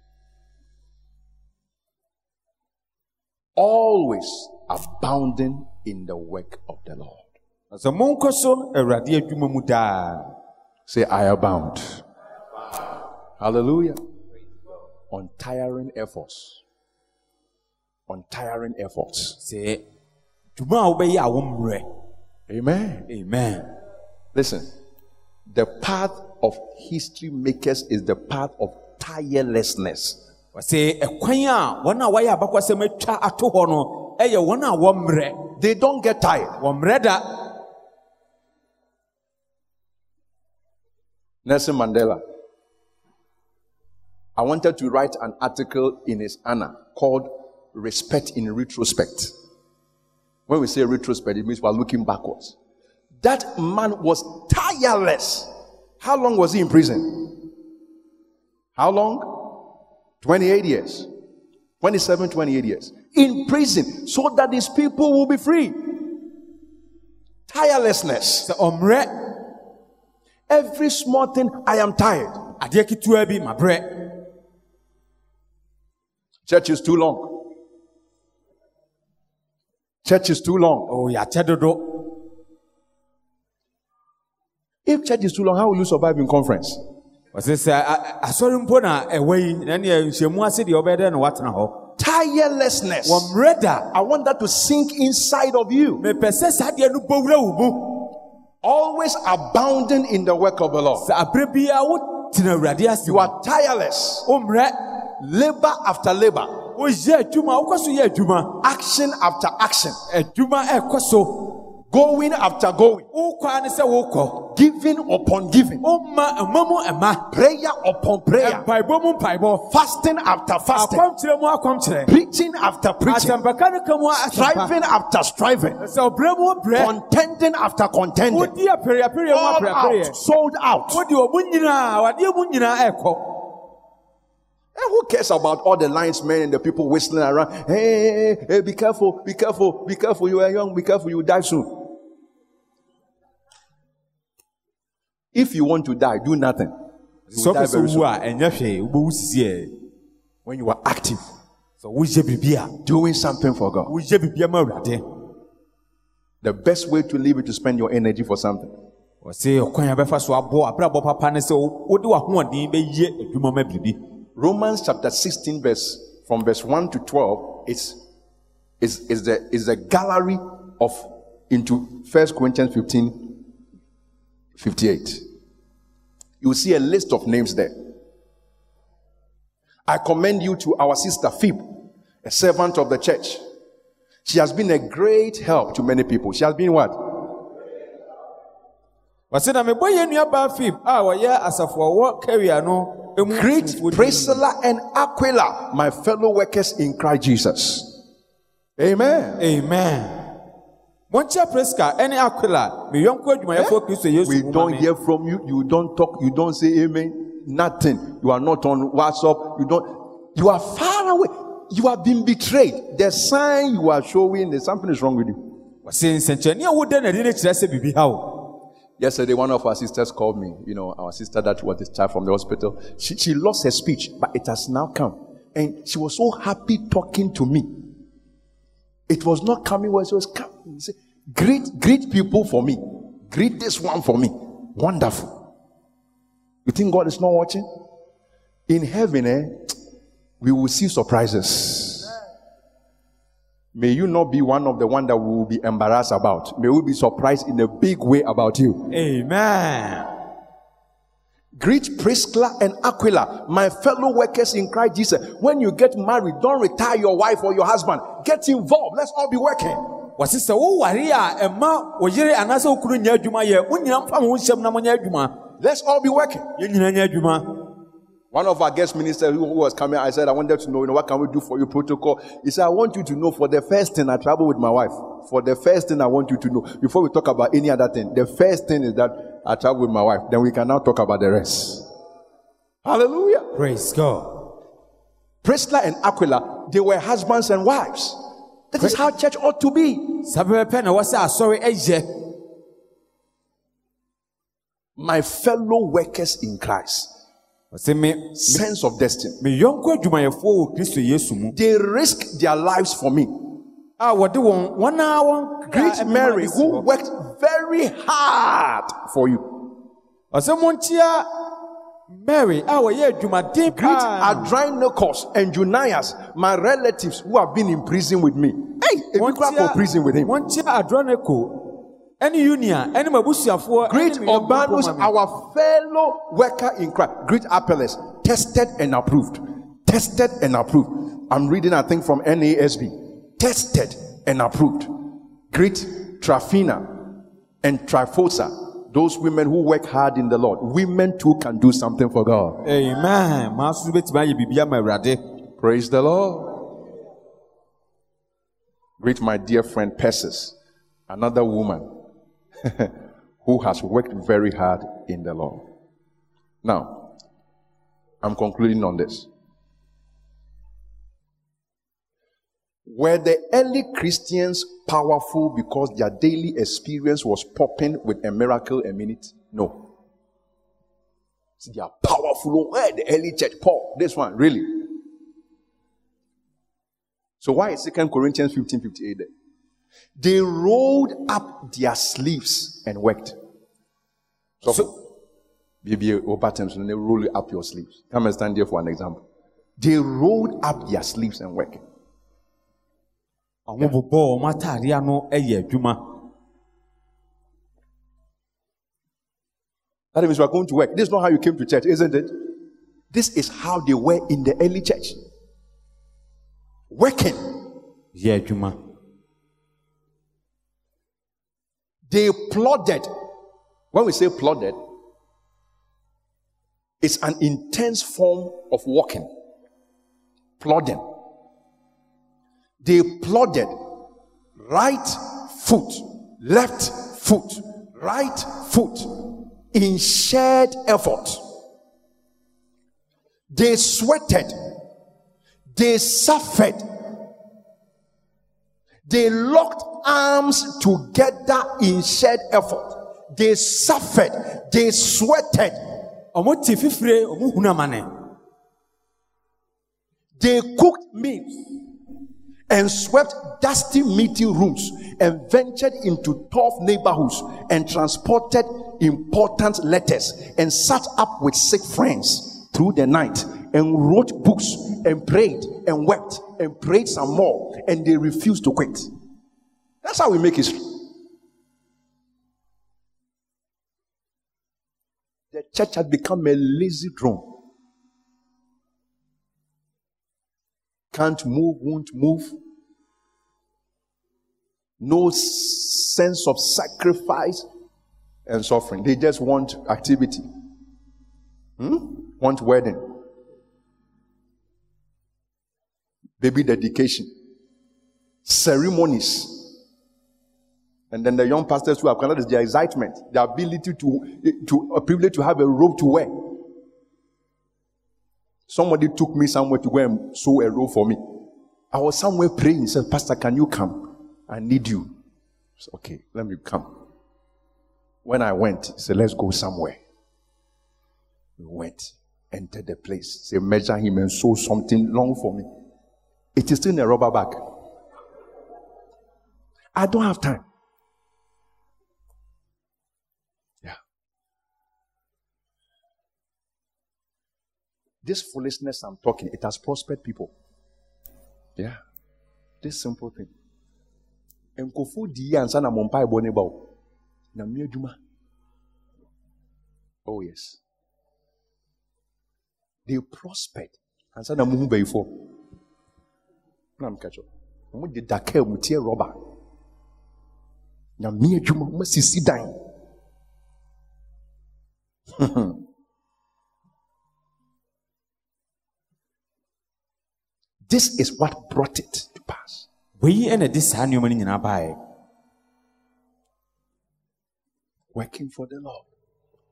always abounding in the work of the Lord. na sɛ monkɔ so awurade adwuma mu daa Say, I abound. Hallelujah. Untiring efforts. Untiring efforts. sɛ dwuma a wobɛyɛ a wommerɛ Amen. amen Listen, the path of history makers is the path of tirelessness. wɔsɛ ɛkwan a wɔn a wɔayɛ abakɔsɛm atwa ato hɔ no ɛyɛ wɔn a wɔmmerɛ They don't get tired. wɔmmerɛ da Nelson Mandela. I wanted to write an article in his honor called Respect in Retrospect. When we say retrospect, it means we're looking backwards. That man was tireless. How long was he in prison? How long? 28 years. 27, 28 years. In prison, so that his people will be free. Tirelessness. Every small thing, I am tired. Church is too long. Church is too long. yɛakyɛ dodo If church is too long, how will you survive in conference? Tirelessness. I want that to sink inside of you. mepɛ sɛ saa deɛ no bɔwura Always abounding in the work of the Lord. sɛ aberɛ biara wotena awurade You are tireless. Labor after labor. woyɛ adwuma wokɔ so yɛ adwuma Action after action. Juma. adwuma ɛkɔ so Going after going. wokɔa ne sɛ wokɔ Giving upon giving. woma ɛma mu ɛma Prayer upon prayer. mpaebɔ mu mpaebɔ Fasting after fasting. akɔmkyerɛ mu akɔmkyerɛ Preaching after preaching. asɛmpaka no ka mu asɛmpa Striving after striving. sɛ ɔbrɛ mu brɛ Contending after contending. wodi apereapereɛ mu All apereapereɛ out. Sold out. wode ɔmu nyinaa wadeɛ mu nyinaa ɛkɔ And who cares about all the linesmen and the people whistling around? Hey, hey, hey, hey, be careful, be careful, be careful. You are young, be careful, you will die soon. If you want to die, do nothing. You sɛ die very soon. a ɛnyɛ hwee wobɛwu sisiɛ When you are active, sɛ woyɛ biribi a doing something for God. woyɛ biribi ma awurade The best way to live is to spend your energy for something. ɔse ɔkwan a bɛfa so abɔ abrabɔ papa ne sɛ wo- wode w'ahoɔden bɛyɛ adwuma ma biribi Romans chapter 16, verse from verse 1 to 12 is, is, is, the, is the gallery of into 1 Corinthians 15, 58. You see a list of names there. I commend you to our sister Phoebe, a servant of the church. She has been a great help to many people. She has been what? ɔse na mebɔ yɛ nuabaa fib a ah, wɔyɛ asafo a ɔwɔ kawia no Greet. Priscilla and Aquila, my fellow workers in Christ Jesus. Amen. amen monkyɛ priska ɛne aquila me yɔnko adwumayɛfoɔ eh? kristo yesu We don't hear from you. You don't talk. You don't say amen. Nothing. You are not on WhatsApp. You don't. You are far away. You have been betrayed. The sign you are showing that something is wrong with you. Yesterday, one of our sisters called me. You know, our sister that was discharged from the hospital. She, she lost her speech, but it has now come. And she was so happy talking to me. It was not coming where she was coming. She said, greet, greet people for me. Greet this one for me. Wonderful. You think God is not watching? In heaven, eh, we will see surprises. May you not be one of the one that we will be embarrassed about. May we be surprised in a big way about you. amen Greet Priscilla and Aquila, my fellow workers in Christ Jesus. When you get married, don't retire your wife or your husband. Get involved. Let's all be working. wɔse sɛ woware a ɛma wo yere anaasɛ wo kunu nya adwuma yɛ wo nyina mfa mo ho nhyɛm na monyɛ adwuma Let's all be working. yɛn nyina nya adwuma One of our guest ministers who was coming, I said, I wanted to know, you know, what can we do for you protocol? He said, I want you to know for the first thing, I travel with my wife. For the first thing I want you to know, before we talk about any other thing, the first thing is that I travel with my wife. Then we can now talk about the rest. Hallelujah. praise god Priscilla and Aquila, they were husbands and wives. That is how church ought to be. My fellow workers in Christ, sense of destiny. me yɔnko adwumayɛfoɔ wɔ kristo yesu They risk their lives for me. a wɔde wɔn wɔn a wɔn Greet Mary, who worked very hard for you. mary a wɔyɛ adwumaden Greet paa Andronicus and Junias, my relatives who have been in prison with me. Hey, if you clap for prison with him. wɔnkyia adroneko ɛne unia ɛne m'abusuafoɔ Greet Urbanus, our fellow worker in Christ. Greet Apelles, tested and approved. Tested and approved. I'm reading, I think, from NASB. Tested and approved. Greet Tryphena and Tryphosa those women who work hard in the Lord. Women too can do something for God. amen maa nso bɛtumi ayɛ biribi ama awurade Praise the Lord. Greet my dear friend Persis, another woman who has worked very hard in the Lord. Now, I'm concluding on this. Were the early Christians powerful because their daily experience was popping with a miracle a minute? No. See, they are powerful. Oh, where the early church? Paul, this one, really. So why is 2 Corinthians 15 58 there? They rolled up their sleeves and worked. So, Maybe over times when they roll up your sleeves. Come and stand here for an example. They rolled up their sleeves and worked. ɔmo bobɔ ɔmo ataade ano ɛyɛ adwuma That means we are going to work. This is not how you came to church, isn't it? This is how they were in the early church. Working. yɛ adwuma They plodded. When we say plodded, it's an intense form of walking. Plodding. They plodded right foot, left foot, right foot in shared effort. They sweated. They suffered. They locked arms together in shared effort. They suffered. They sweated. ɔmo te fifire ɔmo They cooked meals and swept dusty meeting rooms and ventured into tough neighborhoods and transported important letters and sat up with sick friends through the night and wrote books and prayed and wept and prayed some more and they refused to quit. That's how we make history. The church has become a lazy drone. Can't move, won't move. No sense of sacrifice and suffering. They just want activity. Hmm? Want wedding. Baby dedication. Ceremonies. And then the young pastors who have that is their excitement, the ability to, to a privilege to have a robe to wear. Somebody took me somewhere to go and sew a robe for me. I was somewhere praying. He said, Pastor, can you come? I need you. I said, okay, let me come. When I went, he said, let's go somewhere. We went, entered the place. Say, measure him and sew something long for me. It is still in a rubber bag. I don't have time. This foolishness I'm talking, it has prospered people. Yeah. This simple thing. Nkɔfo di yi ansa na ba. Na mmea adwuma. Oh yes. They prospered ansa na mo hu bɛyifoɔ. Na mo kakyɛ. Mo de daka mu. Na mmea adwuma mo sisi dan. This is what brought it to pass. wei ɛna de saa nneɛma no nyinaa baeɛ Working for the Lord.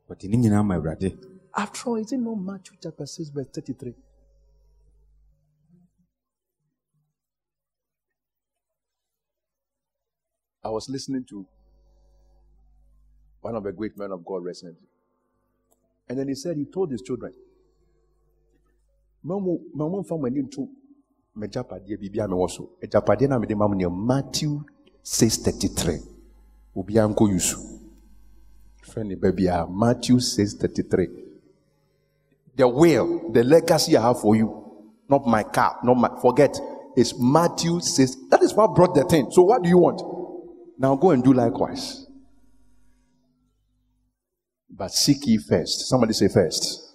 wɔde ne nyinaa ma awurade After all, is it not Matthew chapter 6, verse 33? I was listening to one of the great men of God recently. And then he said, he told his children, "Mamu- mamu mfa mo ani nto m'agyapadeɛ biribia mewɔ so. Agyapadeɛ no a mede ma mo neɛ matthew 633 obiaa nkɔ yusu frɛ ne ba biaa matthew 633 the will the legacy i have for you not my car not my forget it's matthew 6 that is what brought the thing. So what do you want? Now go and do likewise. But seek ye first. Somebody say first.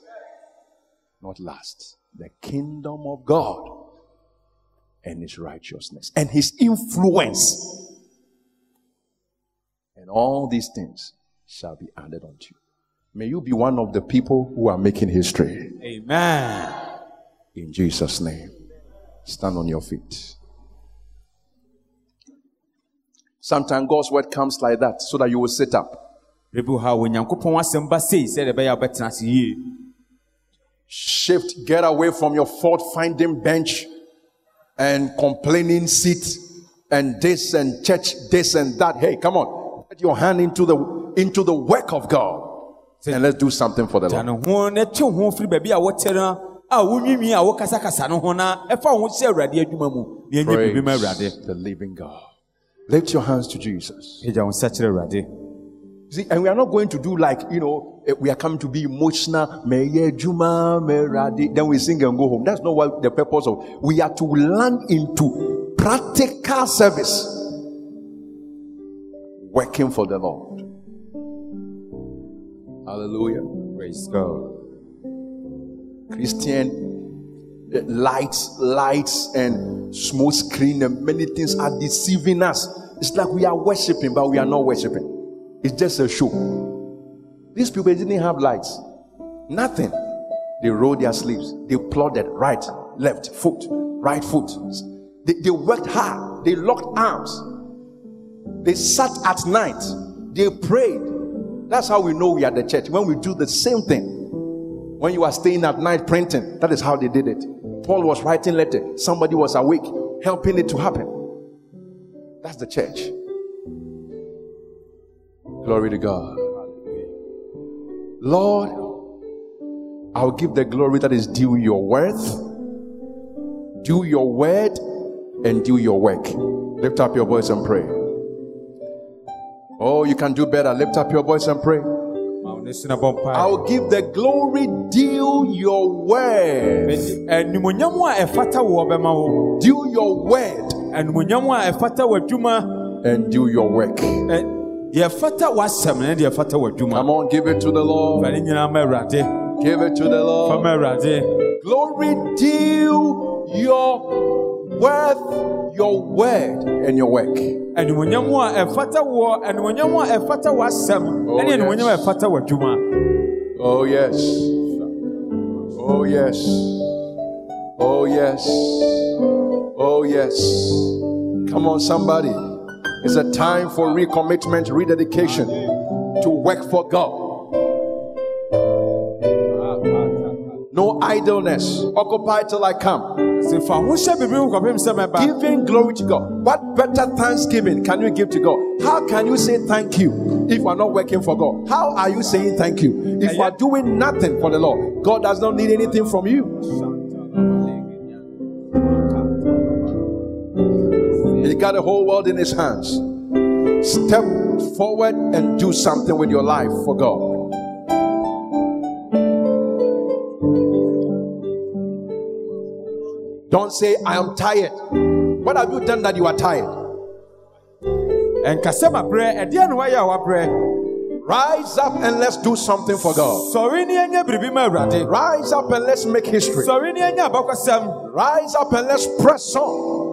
Not last. The kingdom of god and his righteousness and his influence. And all these things shall be added unto you. May you be one of the people who are making history. Amen. In Jesus' name. Stand on your feet. Sometimes God's word comes like that so that you will sit up. Shift, get away from your fault finding bench and complaining seat and this and church this and that. Hey, come on. Put your hand into the into the work of God. And let's do something for the Lord. The living God. Lift your hands to Jesus. See, and we are not going to do like, you know, eh, we are coming to be emotional. Then we sing and go home. That's not what the purpose of. We are to land into practical service, working for the Lord. Hallelujah. Praise God. Christian eh, lights, lights, and smoke screen, and many things are deceiving us. It's like we are worshiping, but we are not worshiping. It's just a show. These people didn't have lights. Nothing. They rolled their sleeves. They plodded right, left foot, right foot. They, they worked hard. They locked arms. They sat at night. They prayed. That's how we know we are the church. When we do the same thing. When you are staying at night printing, that is how they did it. Paul was writing letter. Somebody was awake, helping it to happen. That's the church. Glory to God. Lord, I'll give the glory that is due your worth, due your word, and due your work. Lift up your voice and pray. Oh, you can do better. Lift up your voice and pray. I'll give the glory due your word. Due your word. And do your work. Come on, give it to the Lord. Give it to the Lord. Glory due your worth, your word, and your work. Oh, oh, yes. Oh, yes. Oh, yes. Oh, yes. Come on, somebody. It's a time for recommitment, rededication to work for God. No idleness. Occupy till I come. Giving glory to God. What better thanksgiving can you give to God? How can you say thank you if you are not working for God? How are you saying thank you if you are doing nothing for the Lord? God does not need anything from you. He got the whole world in his hands. Step forward and do something with your life for God. Don't say, I am tired. What have you done that you are tired? And Rise up and let's do something for God. Rise up and let's make history. Rise up and let's press on.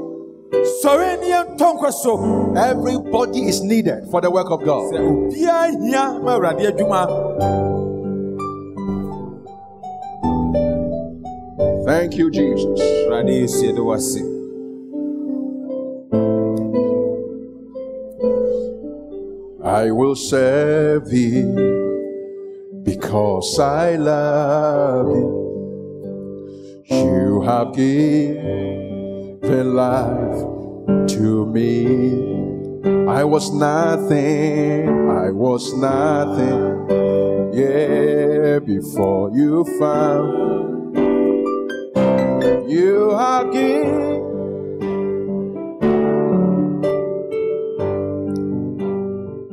Serenia tongues so everybody is needed for the work of God. Thank you, Jesus. I will serve thee because I love thee. You have given given life to me. I was nothing, I was nothing, yeah, before you found. You are King.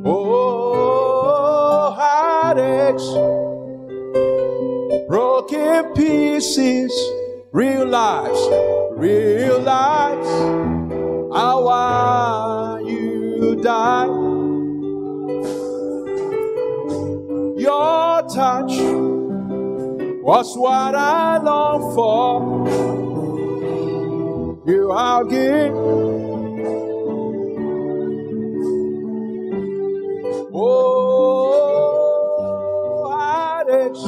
Oh, heartaches, broken pieces, real lives. Realize how you die. Your touch was what I long for. You are good. Oh, heartaches,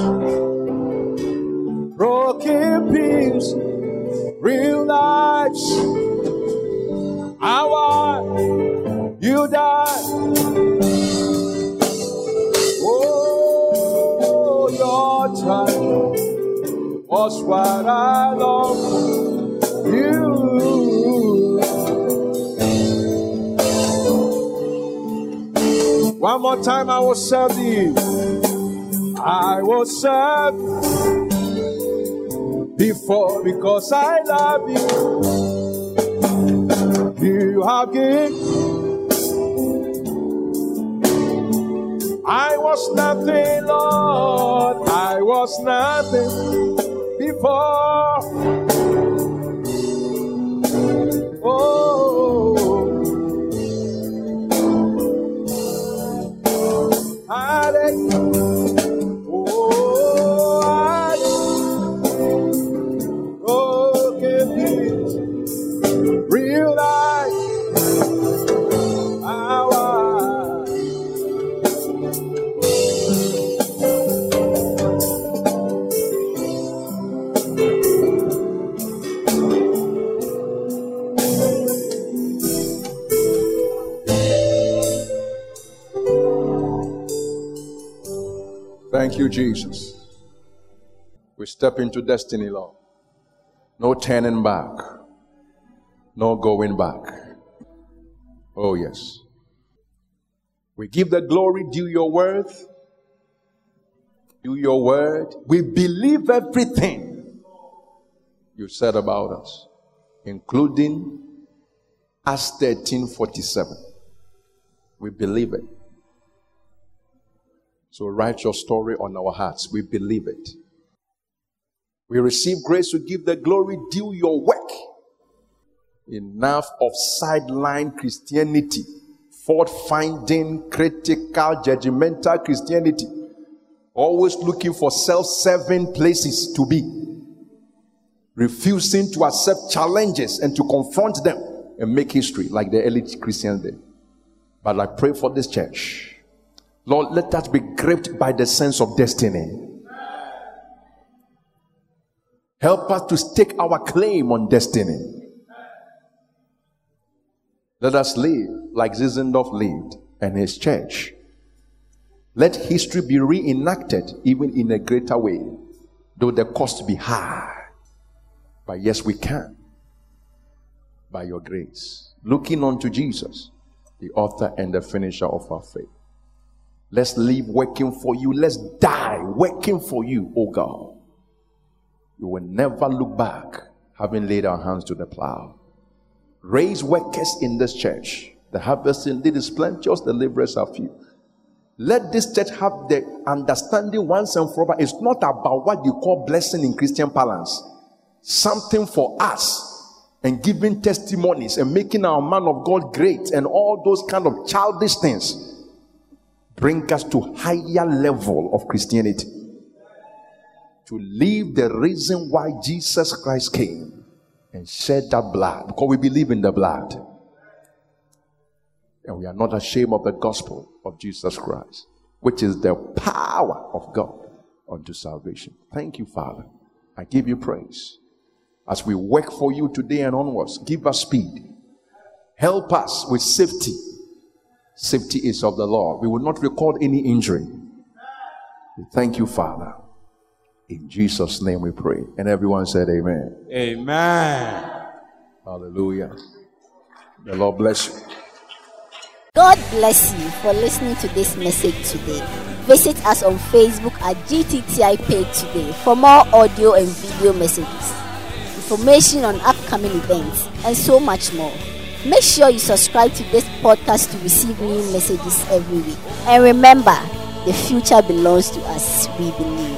broken pieces, real lives. How you died. Oh, your touch was what I for. You. One more time, I will serve thee. I will serve before because I love you. You have given. I was nothing, Lord. I was nothing before. Oh, Thank you, Jesus. We step into destiny, Lord. No turning back, no going back. Oh, yes. We give the glory due your worth, due your word. We believe everything you said about us, including Acts 13 47. We believe it. So write your story on our hearts. We believe it. We receive grace to give the glory due your work. Enough of sideline Christianity, fault finding, critical, judgmental Christianity. Always looking for self serving places to be. Refusing to accept challenges and to confront them and make history like the early Christians did. But I pray for this church. Lord, let us be gripped by the sense of destiny. Help us to stake our claim on destiny. Let us live like Zinzendorf lived and his church. Let history be reenacted even in a greater way, though the cost be high. But yes, we can by your grace. Looking unto Jesus, the author and the finisher of our faith. Let's live working for you. Let's die working for you, oh God. We will never look back having laid our hands to the plow. Raise workers in this church. The harvest indeed is plenteous, the laborers are few. Let this church have the understanding once and for all. It's not about what you call blessing in Christian balance. Something for us and giving testimonies and making our man of God great and all those kind of childish things bring us to higher level of Christianity. To live the reason why Jesus Christ came and shed that blood because we believe in the blood. And we are not ashamed of the gospel of Jesus Christ, which is the power of God unto salvation. Thank you, Father. I give you praise. As we work for you today and onwards, give us speed. Help us with safety. Safety is of the Lord. We will not record any injury. We thank you, Father. In Jesus' name we pray. And everyone said, Amen. Amen. Hallelujah. The Lord bless you. God bless you for listening to this message today. Visit us on Facebook at GTTI page today for more audio and video messages, information on upcoming events, and so much more. Make sure you subscribe to this podcast to receive new messages every week. And remember, the future belongs to us. We believe.